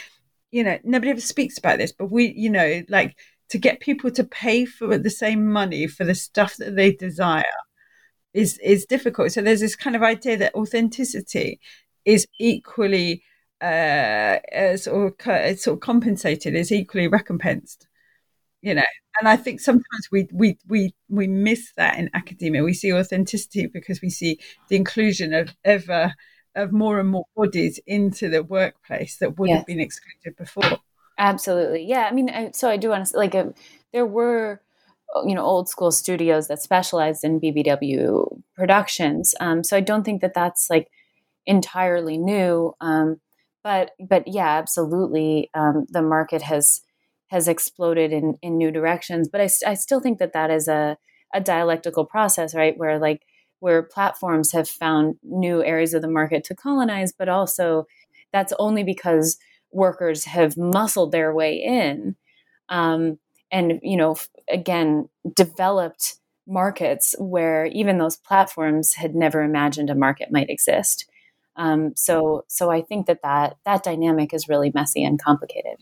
you know, nobody ever speaks about this, but we, you know, like to get people to pay for the same money for the stuff that they desire is is difficult. So there's this kind of idea that authenticity is equally uh, sort of sort of compensated, is equally recompensed. You know, and I think sometimes we we we we miss that in academia. We see authenticity because we see the inclusion of ever of more and more bodies into the workplace that would yes. have been excluded before. Absolutely, yeah. I mean, so I do want to like uh, there were uh, you know old school studios that specialized in BBW productions. Um, so I don't think that that's like entirely new. Um, but but yeah, absolutely, um, the market has has exploded in in new directions. But I, I still think that that is a a dialectical process, right? Where like where platforms have found new areas of the market to colonize, but also that's only because workers have muscled their way in um, and, you know, again, developed markets where even those platforms had never imagined a market might exist. Um, so, so I think that, that that dynamic is really messy and complicated.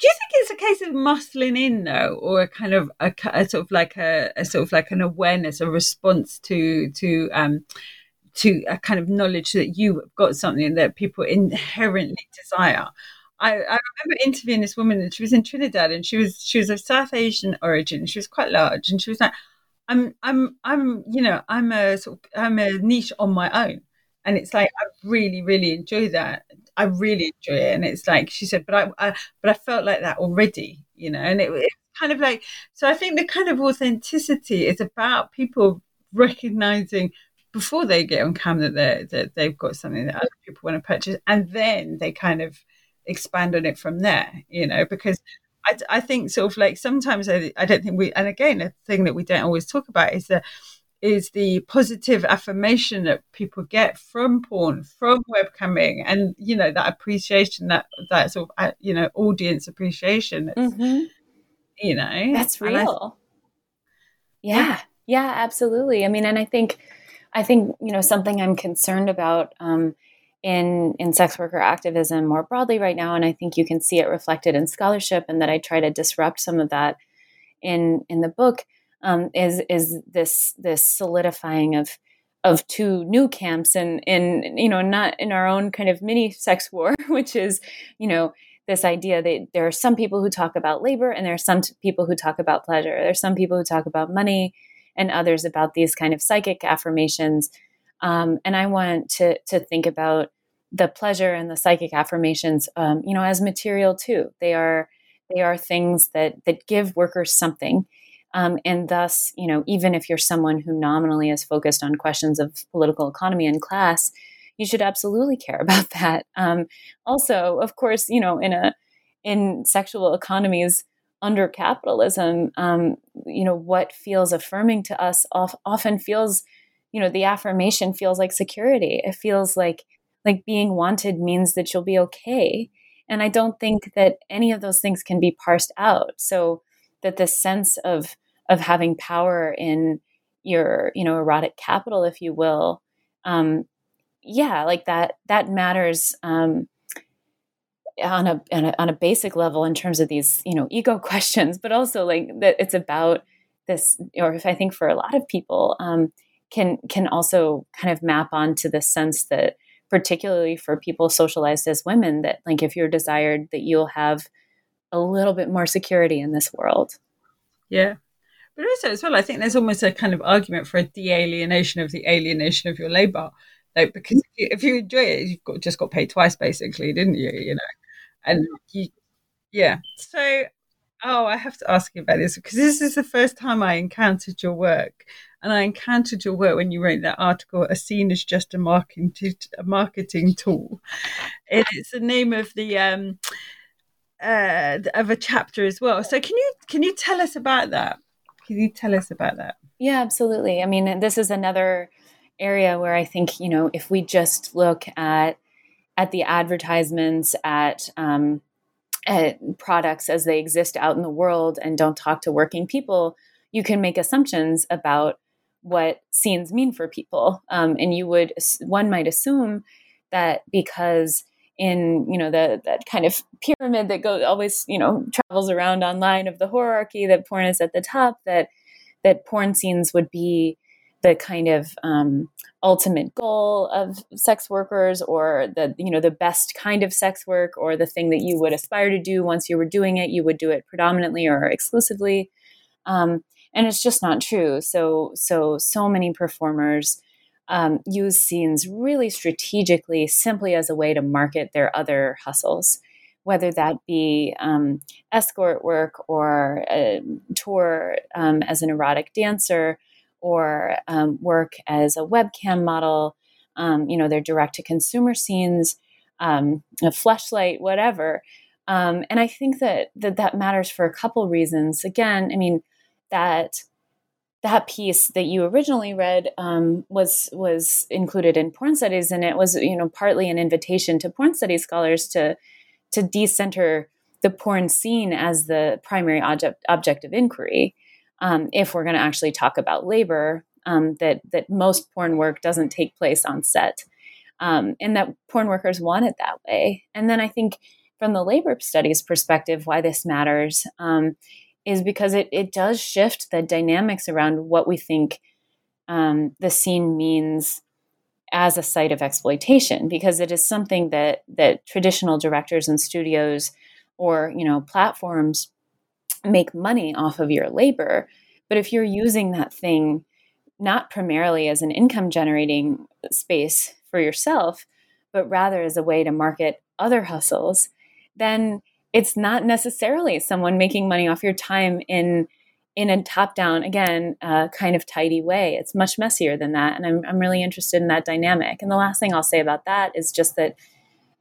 Do you think it's a case of muscling in though, or a kind of a, a sort of like a, a, sort of like an awareness, a response to to um to a kind of knowledge that you've got something that people inherently desire? I, I remember interviewing this woman and she was in Trinidad and she was she was of South Asian origin. She was quite large and she was like, I'm I'm I'm you know I'm a sort of, I'm a niche on my own, and it's like I really really enjoy that. I really enjoy it. And it's like she said, but I, I but I felt like that already, you know. And it, it's kind of like so. I think the kind of authenticity is about people recognizing before they get on cam that they that they've got something that other people want to purchase, and then they kind of expand on it from there, you know, because. I, I think sort of like sometimes I, I don't think we and again a thing that we don't always talk about is that is the positive affirmation that people get from porn, from webcamming, and you know that appreciation, that that sort of uh, you know audience appreciation. Mm-hmm. You know, that's real. I, yeah, yeah, absolutely. I mean, and I think, I think you know something I'm concerned about. Um, in in sex worker activism more broadly right now and i think you can see it reflected in scholarship and that i try to disrupt some of that in in the book um, is is this this solidifying of of two new camps and in you know not in our own kind of mini sex war which is you know this idea that there are some people who talk about labor and there are some t- people who talk about pleasure. There are some people who talk about money and others about these kind of psychic affirmations. Um, and i want to to think about the pleasure and the psychic affirmations um, you know as material too. They are they are things that that give workers something um, and thus, you know, even if you're someone who nominally is focused on questions of political economy and class, you should absolutely care about that. Um, also, of course, you know, in a in sexual economies under capitalism, um, you know, what feels affirming to us often feels, you know, the affirmation feels like security. It feels like like being wanted means that you'll be okay. And I don't think that any of those things can be parsed out. So that this sense of of having power in your you know erotic capital if you will um yeah like that that matters um on a, on a on a basic level in terms of these you know ego questions but also like that it's about this or if i think for a lot of people um can can also kind of map onto the sense that particularly for people socialized as women that like if you're desired that you'll have a little bit more security in this world yeah. But also, as well, I think there's almost a kind of argument for a de-alienation of the alienation of your labor, like because if you, if you enjoy it, you've got just got paid twice, basically, didn't you? You know, and you, yeah. So, oh, I have to ask you about this because this is the first time I encountered your work, and I encountered your work when you wrote that article, "A scene is just a marketing a marketing tool." It's the name of the um, uh, of a chapter as well. So can you can you tell us about that? Can you tell us about that? Yeah, absolutely. I mean, this is another area where I think you know if we just look at at the advertisements at um, at products as they exist out in the world and don't talk to working people, you can make assumptions about what scenes mean for people, um, and you would one might assume that because in you know the that kind of pyramid that goes always you know travels around online of the hierarchy that porn is at the top that that porn scenes would be the kind of um, ultimate goal of sex workers or the you know the best kind of sex work or the thing that you would aspire to do. Once you were doing it you would do it predominantly or exclusively. Um, and it's just not true. So so so many performers um, use scenes really strategically simply as a way to market their other hustles, whether that be um, escort work or a tour um, as an erotic dancer or um, work as a webcam model. Um, you know, their direct to consumer scenes, um, a fleshlight, whatever. and I think that, that that matters for a couple reasons. Again, I mean, that that piece that you originally read um, was was included in porn studies, and it was you know partly an invitation to porn studies scholars to to decenter the porn scene as the primary object object of inquiry. Um, if we're going to actually talk about labor, um, that that most porn work doesn't take place on set, um, and that porn workers want it that way. And then I think from the labor studies perspective, why this matters um, is because it, it does shift the dynamics around what we think um, the scene means as a site of exploitation because it is something that that traditional directors and studios or you know platforms make money off of your labor. But if you're using that thing not primarily as an income generating space for yourself but rather as a way to market other hustles then it's not necessarily someone making money off your time in in a top down again uh, kind of tidy way. It's much messier than that and I'm, I'm really interested in that dynamic. And the last thing i'll say about that is just that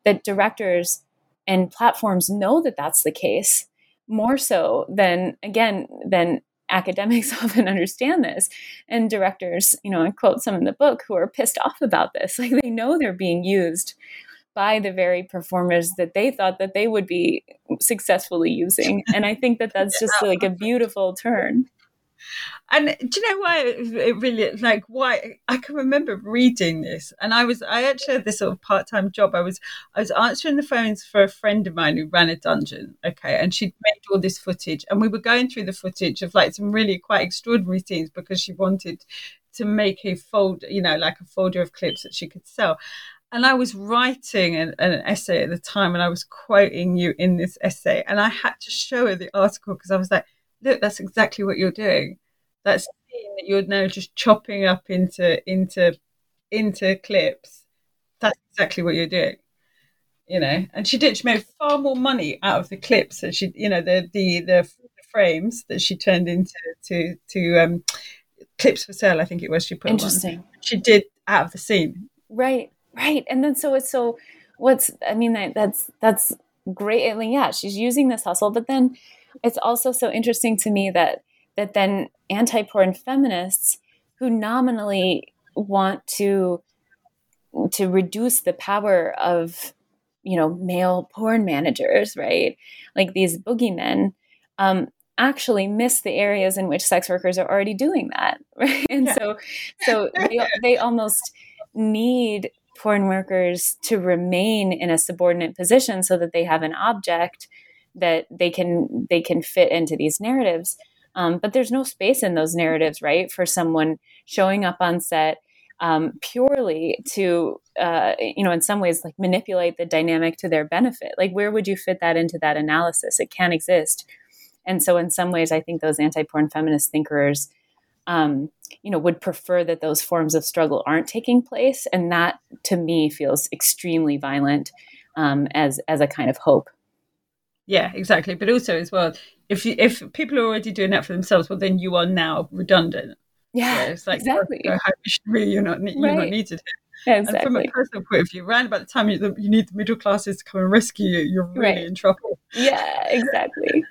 that directors and platforms know that that's the case more so than again than academics often understand this. And directors you know i quote some in the book who are pissed off about this. Like they know they're being used by the very performers that they thought that they would be successfully using and i think that that's just like a beautiful turn and do you know why it really like why I can remember reading this, and I was I actually had this sort of part time job. I was I was answering the phones for a friend of mine who ran a dungeon. Okay, and she'd made all this footage, and we were going through the footage of like some really quite extraordinary scenes because she wanted to make a fold, you know, like a folder of clips that she could sell. And I was writing an, an, essay at the time, and I was quoting you in this essay, and I had to show her the article because I was like, "Look, that's exactly what you're doing." that scene that you're now just chopping up into into into clips. That's exactly what you're doing. You know, and she did. She made far more money out of the clips that she, you know, the the the, frames that she turned into to to um, clips for sale. I think it was. She put interesting. She did out of the scene. Right, right, and then so it's so. What's I mean that that's that's great. I mean, yeah, she's using this hustle, but then it's also so interesting to me that that then anti porn feminists who nominally want to to reduce the power of you know male porn managers right like these boogeymen um, actually miss the areas in which sex workers are already doing that right and yeah. so so they, they almost need porn workers to remain in a subordinate position so that they have an object that they can they can fit into these narratives um, but there's no space in those narratives, right, for someone showing up on set um, purely to, uh, you know, in some ways, like manipulate the dynamic to their benefit. Like, where would you fit that into that analysis? It can't exist. And so, in some ways, I think those anti-porn feminist thinkers, um, you know, would prefer that those forms of struggle aren't taking place, and that, to me, feels extremely violent um, as as a kind of hope. Yeah, exactly. But also, as well, if you, if people are already doing that for themselves, well, then you are now redundant. Yeah, it's like exactly. You're, you're not you're right. not needed here. Yeah, exactly. And from a personal point of view, around about the time you, you need the middle classes to come and rescue you, you're really right. in trouble. Yeah, exactly.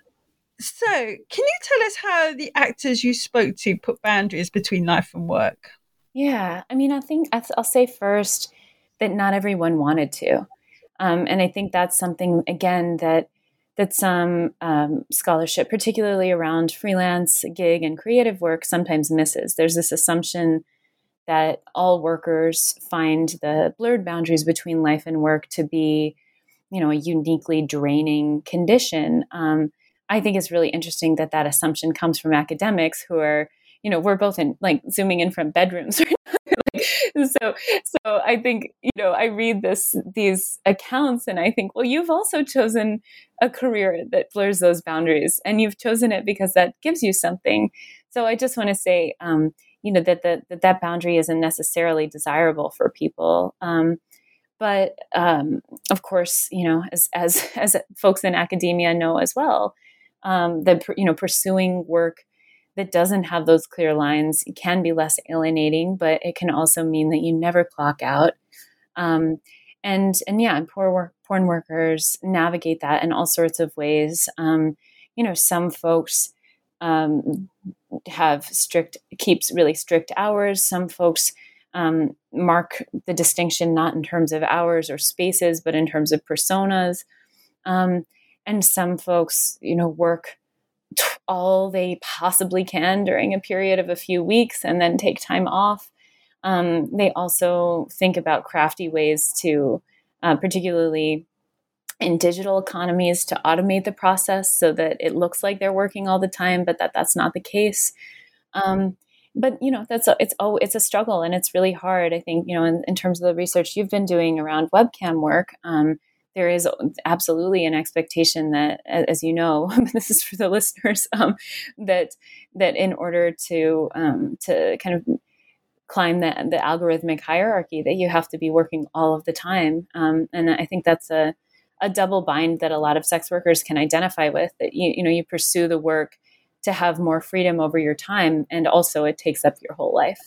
So, can you tell us how the actors you spoke to put boundaries between life and work? Yeah, I mean, I think I'll say first that not everyone wanted to. Um, and I think that's something, again, that that some um, scholarship, particularly around freelance, gig, and creative work, sometimes misses. There's this assumption that all workers find the blurred boundaries between life and work to be, you know, a uniquely draining condition. Um, I think it's really interesting that that assumption comes from academics who are, you know, we're both in like zooming in from bedrooms right? So so i think you know i read this these accounts and i think well you've also chosen a career that blurs those boundaries and you've chosen it because that gives you something. So i just want to say um, you know that, that that that boundary isn't necessarily desirable for people um, but um, of course you know as as as folks in academia know as well um, that you know pursuing work that doesn't have those clear lines can be less alienating, but it can also mean that you never clock out. Um, and and yeah, poor work, porn workers navigate that in all sorts of ways. Um, you know, some folks um, have strict keeps really strict hours. Some folks um, mark the distinction not in terms of hours or spaces, but in terms of personas. Um, and some folks, you know, work all they possibly can during a period of a few weeks and then take time off. Um, they also think about crafty ways to, uh, particularly in digital economies, to automate the process so that it looks like they're working all the time, but that that's not the case. Um, but you know that's a, it's oh it's a struggle and it's really hard. I think you know in, in terms of the research you've been doing around webcam work. Um, there is absolutely an expectation that, as you know, this is for the listeners, um, that that in order to um, to kind of climb the, the algorithmic hierarchy, that you have to be working all of the time, um, and I think that's a a double bind that a lot of sex workers can identify with. That you you know you pursue the work to have more freedom over your time, and also it takes up your whole life.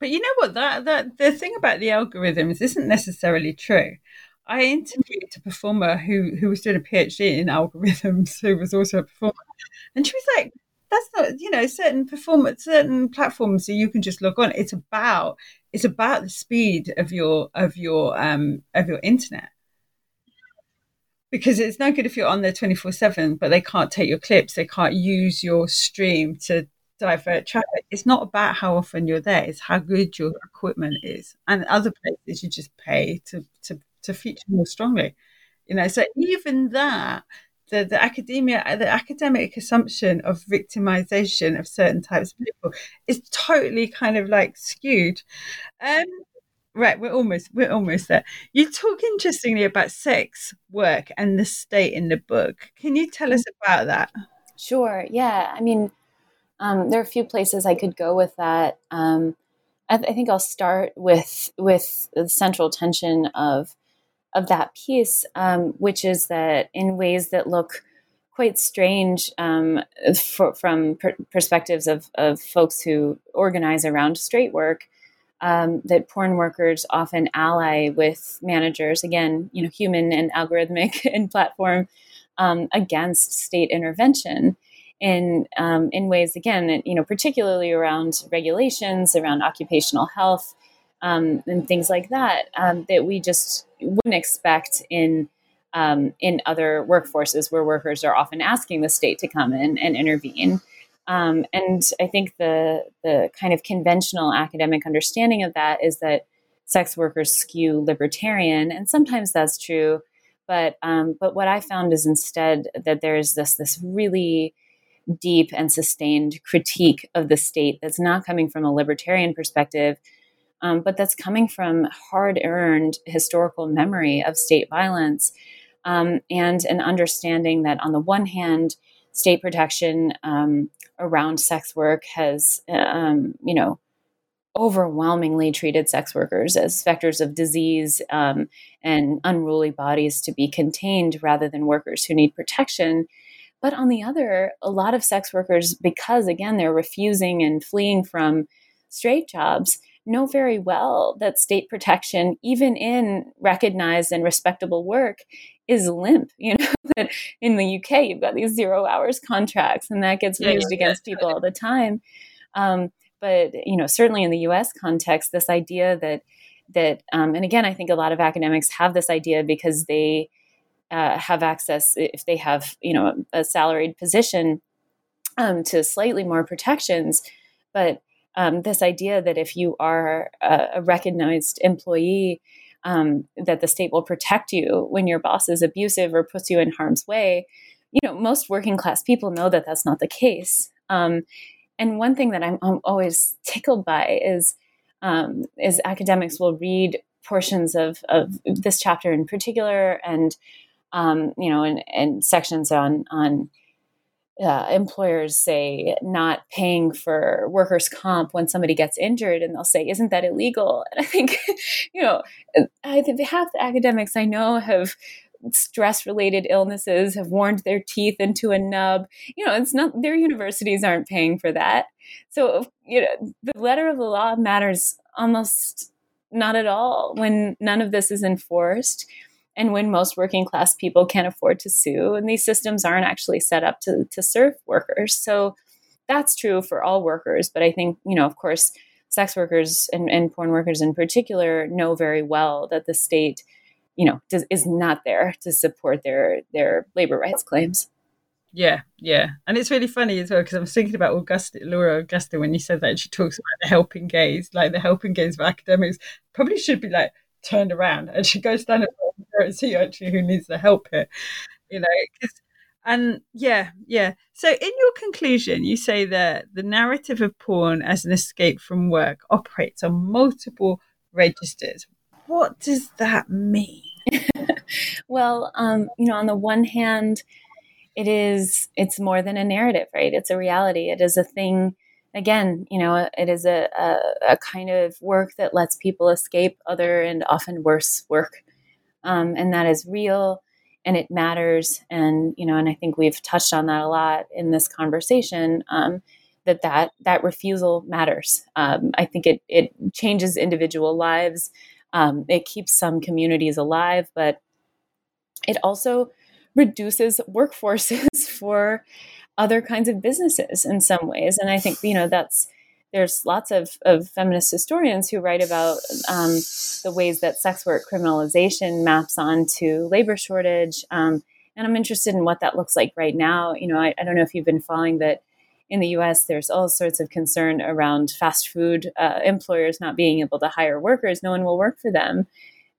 But you know what? That that the thing about the algorithms isn't necessarily true. I interviewed a performer who who was doing a PhD in algorithms, who was also a performer, and she was like, that's not you know certain performance certain platforms that you can just log on. It's about it's about the speed of your of your um of your internet. Because it's no good if you're on there 24 7 but they can't take your clips. They can't use your stream to divert traffic. It's not about how often you're there. It's how good your equipment is. And other places you just pay to to to feature more strongly. You know so even that the, the academia the academic assumption of victimization of certain types of people is totally kind of like skewed. Um right we're almost we're almost there. You talk interestingly about sex work and the state in the book. Can you tell us about that? Sure yeah. I mean um, there are a few places i could go with that. Um, I, th- I think i'll start with with the central tension of of that piece, um, which is that in ways that look quite strange um, for, from per- perspectives of, of folks who organize around straight work, um, that porn workers often ally with managers, again, you know, human and algorithmic and platform, um, against state intervention in um, in ways, again, you know, particularly around regulations, around occupational health, um, and things like that, um, that we just wouldn't expect in um, in other workforces where workers are often asking the state to come in and intervene. Um, and I think the the kind of conventional academic understanding of that is that sex workers skew libertarian, and sometimes that's true. But um, but what I found is instead that there's this this really deep and sustained critique of the state that's not coming from a libertarian perspective, um, but that's coming from hard earned historical memory of state violence um, and an understanding that, on the one hand, state protection um, around sex work has, um, you know, overwhelmingly treated sex workers as vectors of disease um, and unruly bodies to be contained rather than workers who need protection. But on the other, a lot of sex workers, because again, they're refusing and fleeing from straight jobs, know very well that state protection, even in recognized and respectable work, is limp. You know, that in the UK, you've got these zero hours contracts, and that gets used yeah, against people all the time. Um, but you know, certainly in the U.S. context, this idea that that, um, and again, I think a lot of academics have this idea because they uh, have access if they have you know a salaried position um, to slightly more protections, but um, this idea that if you are a, a recognized employee, um, that the state will protect you when your boss is abusive or puts you in harm's way. You know, most working class people know that that's not the case. Um, and one thing that I'm, I'm always tickled by is um, is academics will read portions of, of this chapter in particular, and um, you know, and, and sections on on uh, employers say not paying for workers' comp when somebody gets injured, and they'll say, "Isn't that illegal?" And I think, you know, I think half the academics I know have stress-related illnesses, have worn their teeth into a nub. You know, it's not their universities aren't paying for that. So, you know, the letter of the law matters almost not at all when none of this is enforced and when most working class people can't afford to sue and these systems aren't actually set up to, to serve workers. So that's true for all workers but i think you know of course sex workers and, and porn workers in particular know very well that the state you know does, is not there to support their their labor rights claims. Yeah, yeah, and it's really funny as well because I was thinking about Agustín, Laura Agustín when you said that she talks about the helping gaze, like the helping gaze of academics probably should be like turned around and she goes down and see actually who needs the help here? You know and yeah yeah. So in your conclusion you say that the narrative of porn as an escape from work operates on multiple registers. What does that mean? Well um, you know on the one hand it is it's more than a narrative right? It's a reality. It is a thing again, you know, it is a, a, a, kind of work that lets people escape other and often worse work. Um, and that is real and it matters. And, you know, and I think we've touched on that a lot in this conversation. Um, that that that refusal matters. Um, I think it it changes individual lives. Um, it keeps some communities alive, but it also reduces workforces for other kinds of businesses in some ways. And I think, you know, that's there's lots of, of feminist historians who write about um, the ways that sex work criminalization maps onto labor shortage. Um, and I'm interested in what that looks like right now. You know, I, I, don't know if you've been following that in the US, there's all sorts of concern around fast food uh, employers not being able to hire workers. No one will work for them.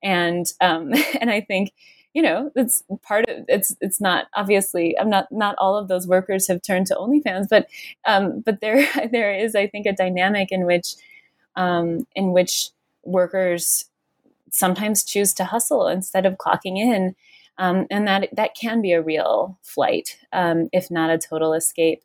And, um, and I think you know, it's part of it's it's not obviously I'm not not all of those workers have turned to OnlyFans, but um, but there there is I think a dynamic in which um, in which workers sometimes choose to hustle instead of clocking in, um, and that that can be a real flight, um, if not a total escape.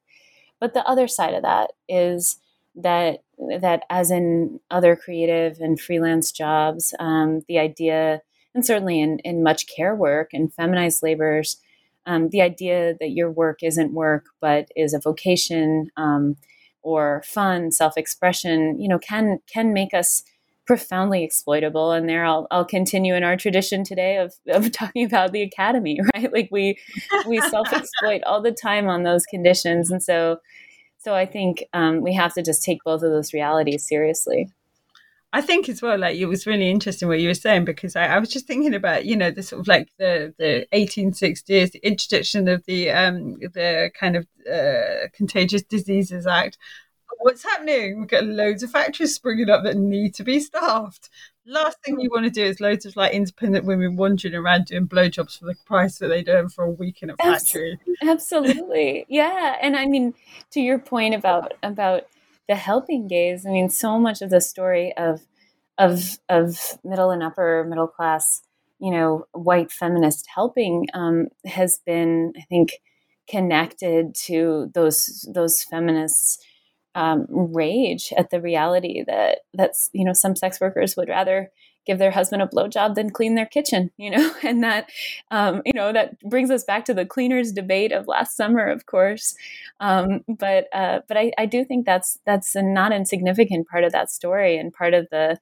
But the other side of that is that that as in other creative and freelance jobs, um, the idea and certainly in, in much care work and feminized labors, um, the idea that your work isn't work but is a vocation um, or fun, self-expression, you know, can can make us profoundly exploitable. And there, I'll, I'll continue in our tradition today of, of talking about the academy, right? Like we we self-exploit all the time on those conditions, and so so I think um, we have to just take both of those realities seriously. I think as well, like it was really interesting what you were saying because I, I was just thinking about you know the sort of like the the 1860s, the introduction of the um the kind of uh, Contagious Diseases Act. What's happening? We've got loads of factories springing up that need to be staffed. Last thing you want to do is loads of like independent women wandering around doing blowjobs for the price that they do for a week in a factory. Absolutely, yeah. And I mean, to your point about about the helping gaze. I mean, so much of the story of of of middle and upper middle class, you know, white feminist helping um, has been, I think, connected to those those feminists. Um, rage at the reality that that's you know some sex workers would rather give their husband a blowjob than clean their kitchen, you know, and that, um, you know, that brings us back to the cleaners debate of last summer, of course. Um, but uh, but I, I do think that's that's a not insignificant part of that story and part of the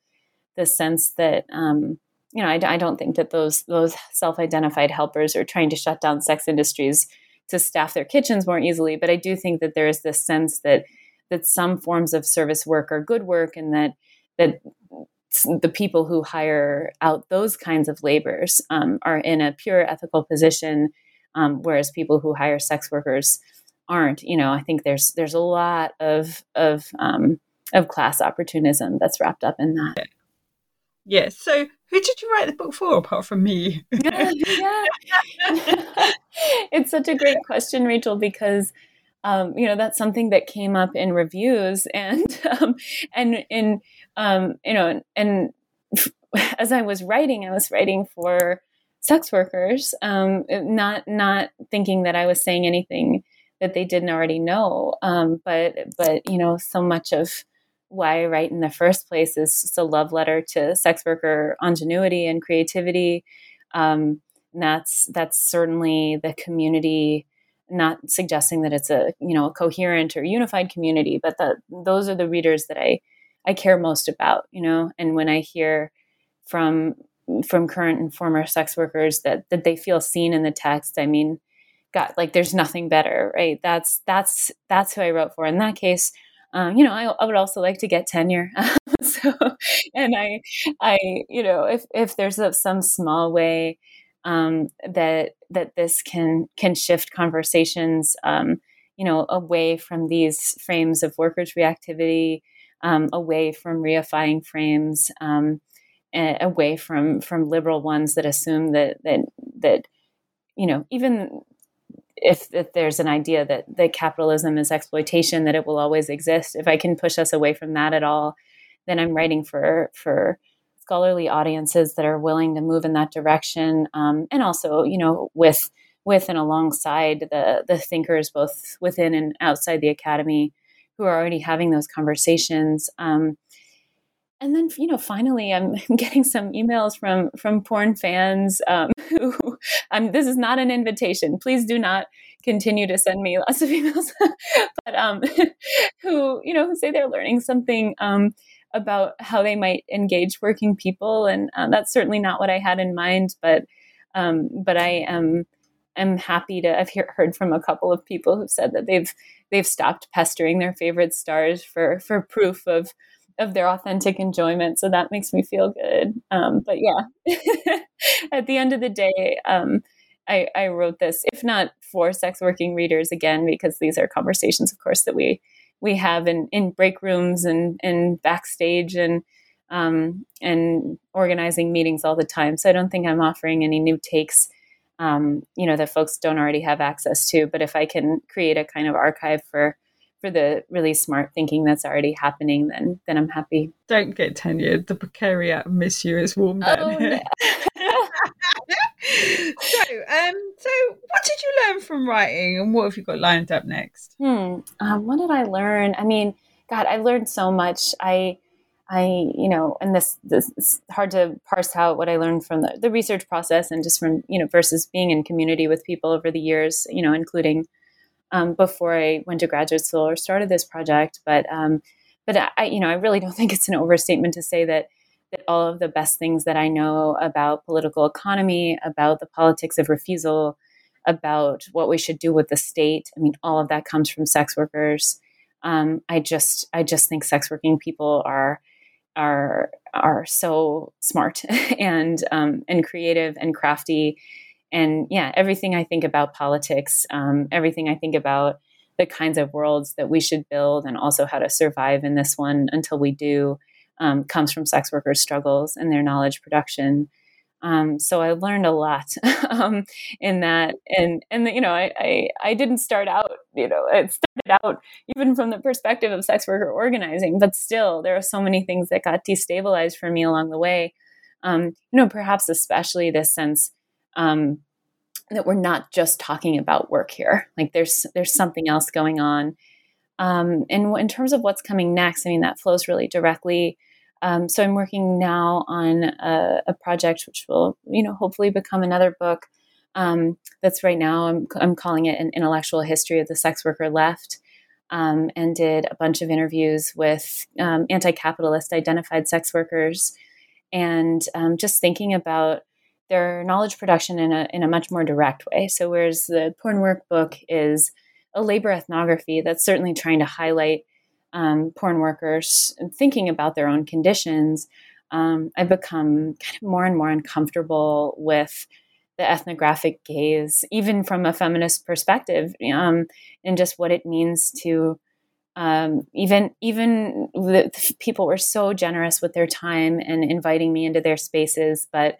the sense that um, you know I, I don't think that those those self-identified helpers are trying to shut down sex industries to staff their kitchens more easily. But I do think that there is this sense that that some forms of service work are good work and that that the people who hire out those kinds of labors um, are in a pure ethical position, um, whereas people who hire sex workers aren't. You know, I think there's there's a lot of of um, of class opportunism that's wrapped up in that. Yeah. So, who did you write the book for, apart from me? yeah. it's such a great question, Rachel, because um, you know that's something that came up in reviews and um, and in um, you know, and, as I was writing, I was writing for sex workers, um, not not thinking that I was saying anything that they didn't already know. Um, but but you know, so much of why I write in the first place is just a love letter to sex worker ingenuity and creativity. Um, and that's that's certainly the community. Not suggesting that it's a you know a coherent or unified community, but that those are the readers that I I care most about, you know. And when I hear from from current and former sex workers that that they feel seen in the text, I mean, God, like there's nothing better, right? That's that's that's who I wrote for. In that case, um, you know, I, I, would also like to get tenure. so, and I, I, you know, if if there's a, some small way um, that that this can can shift conversations, um, you know, away from these frames of workers' reactivity um, away from reifying frames, um, away from from liberal ones that assume that that that you know even if, if there's an idea that that capitalism is exploitation, that it will always exist. If I can push us away from that at all, then I'm writing for for scholarly audiences that are willing to move in that direction, um, and also you know with with and alongside the the thinkers both within and outside the academy who are already having those conversations. Um, and then you know finally i'm getting some emails from from porn fans um, who um, this is not an invitation please do not continue to send me lots of emails but um, who you know who say they're learning something um, about how they might engage working people and uh, that's certainly not what i had in mind but um, but i am am happy to. I've hear, heard from a couple of people who've said that they've they've stopped pestering their favorite stars for for proof of of their authentic enjoyment. So that makes me feel good. Um, but yeah, at the end of the day, um, I, I wrote this, if not for sex working readers, again because these are conversations, of course, that we we have in, in break rooms and, and backstage and um, and organizing meetings all the time. So I don't think I'm offering any new takes, um, you know, that folks don't already have access to. But if I can create a kind of archive for for the really smart thinking that's already happening, then then I'm happy. Don't get tenured. The precariat miss you is warm down oh, here. so, um, so what did you learn from writing, and what have you got lined up next? Hmm. Um, what did I learn? I mean, God, I learned so much. I, I, you know, and this, this it's hard to parse out what I learned from the, the research process and just from you know versus being in community with people over the years, you know, including um, before I went to graduate school or started this project. But, um, but I, you know, I really don't think it's an overstatement to say that that all of the best things that I know about political economy, about the politics of refusal, about what we should do with the state. I mean, all of that comes from sex workers. Um, I just, I just think sex working people are are are so smart and um, and creative and crafty, and yeah, everything I think about politics, um, everything I think about the kinds of worlds that we should build, and also how to survive in this one until we do um, comes from sex workers' struggles and their knowledge production. Um, so I learned a lot um, in that, and and you know, I, I, I didn't start out, you know, it started out even from the perspective of sex worker organizing, but still, there are so many things that got destabilized for me along the way. Um, you know, perhaps especially this sense um, that we're not just talking about work here. Like there's there's something else going on. Um, and in terms of what's coming next, I mean, that flows really directly um, so I'm working now on a, a, project which will, you know, hopefully become another book. Um, that's right now I'm, I'm calling it an intellectual history of the sex worker left, um, and did a bunch of interviews with um, anti-capitalist identified sex workers, and um, just thinking about their knowledge production in a in a much more direct way. So whereas the porn work book is a labor ethnography that's certainly trying to highlight um, porn workers thinking about their own conditions, um, I've become kind of more and more uncomfortable with the ethnographic gaze, even from a feminist perspective, um, and just what it means to um, even even the, people were so generous with their time and inviting me into their spaces, but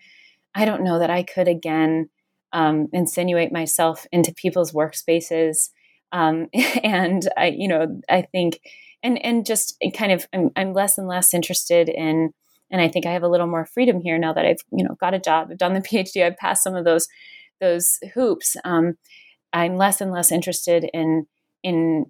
I don't know that I could again um, insinuate myself into people's workspaces. Um, and I, you know, I think and and just kind of I'm, I'm less and less interested in and I think I have a little more freedom here now that I've you know got a job, I've done the PhD, I've passed some of those those hoops. Um, I'm less and less interested in in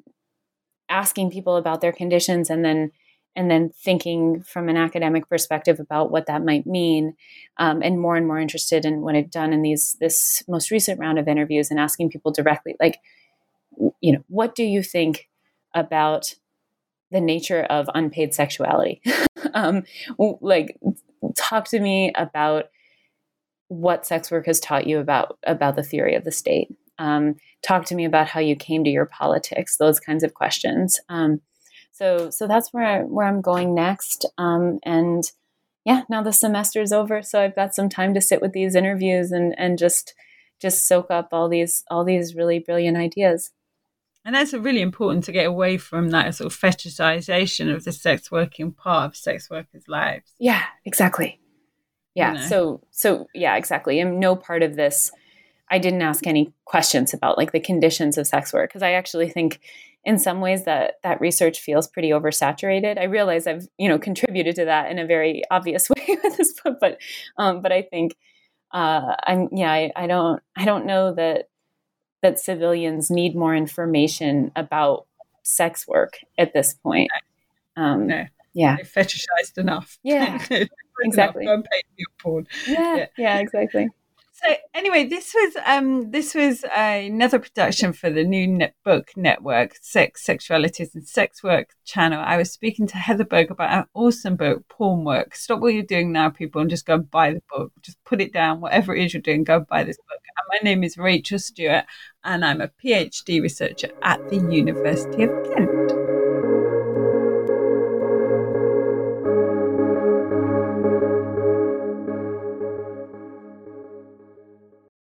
asking people about their conditions and then and then thinking from an academic perspective about what that might mean, um, and more and more interested in what I've done in these this most recent round of interviews and asking people directly, like, you know, what do you think about the nature of unpaid sexuality. um, like, talk to me about what sex work has taught you about about the theory of the state. Um, talk to me about how you came to your politics. Those kinds of questions. Um, so, so that's where I, where I'm going next. Um, and yeah, now the semester is over, so I've got some time to sit with these interviews and and just just soak up all these all these really brilliant ideas. And that's really important to get away from that sort of fetishization of the sex working part of sex workers' lives. Yeah, exactly. Yeah. You know? So so yeah, exactly. And no part of this I didn't ask any questions about like the conditions of sex work because I actually think in some ways that that research feels pretty oversaturated. I realize I've you know contributed to that in a very obvious way with this book, but um, but I think uh, I'm yeah I, I don't I don't know that that civilians need more information about sex work at this point. Um, no. Yeah, They're fetishized enough. Yeah, exactly. Enough. yeah, yeah, exactly. So anyway, this was um, this was another production for the new net book network, Sex, Sexualities, and Sex Work channel. I was speaking to Heather Berg about an awesome book, Porn Work. Stop what you're doing now, people, and just go and buy the book. Just put it down, whatever it is you're doing, go buy this book. My name is Rachel Stewart, and I'm a PhD researcher at the University of Kent.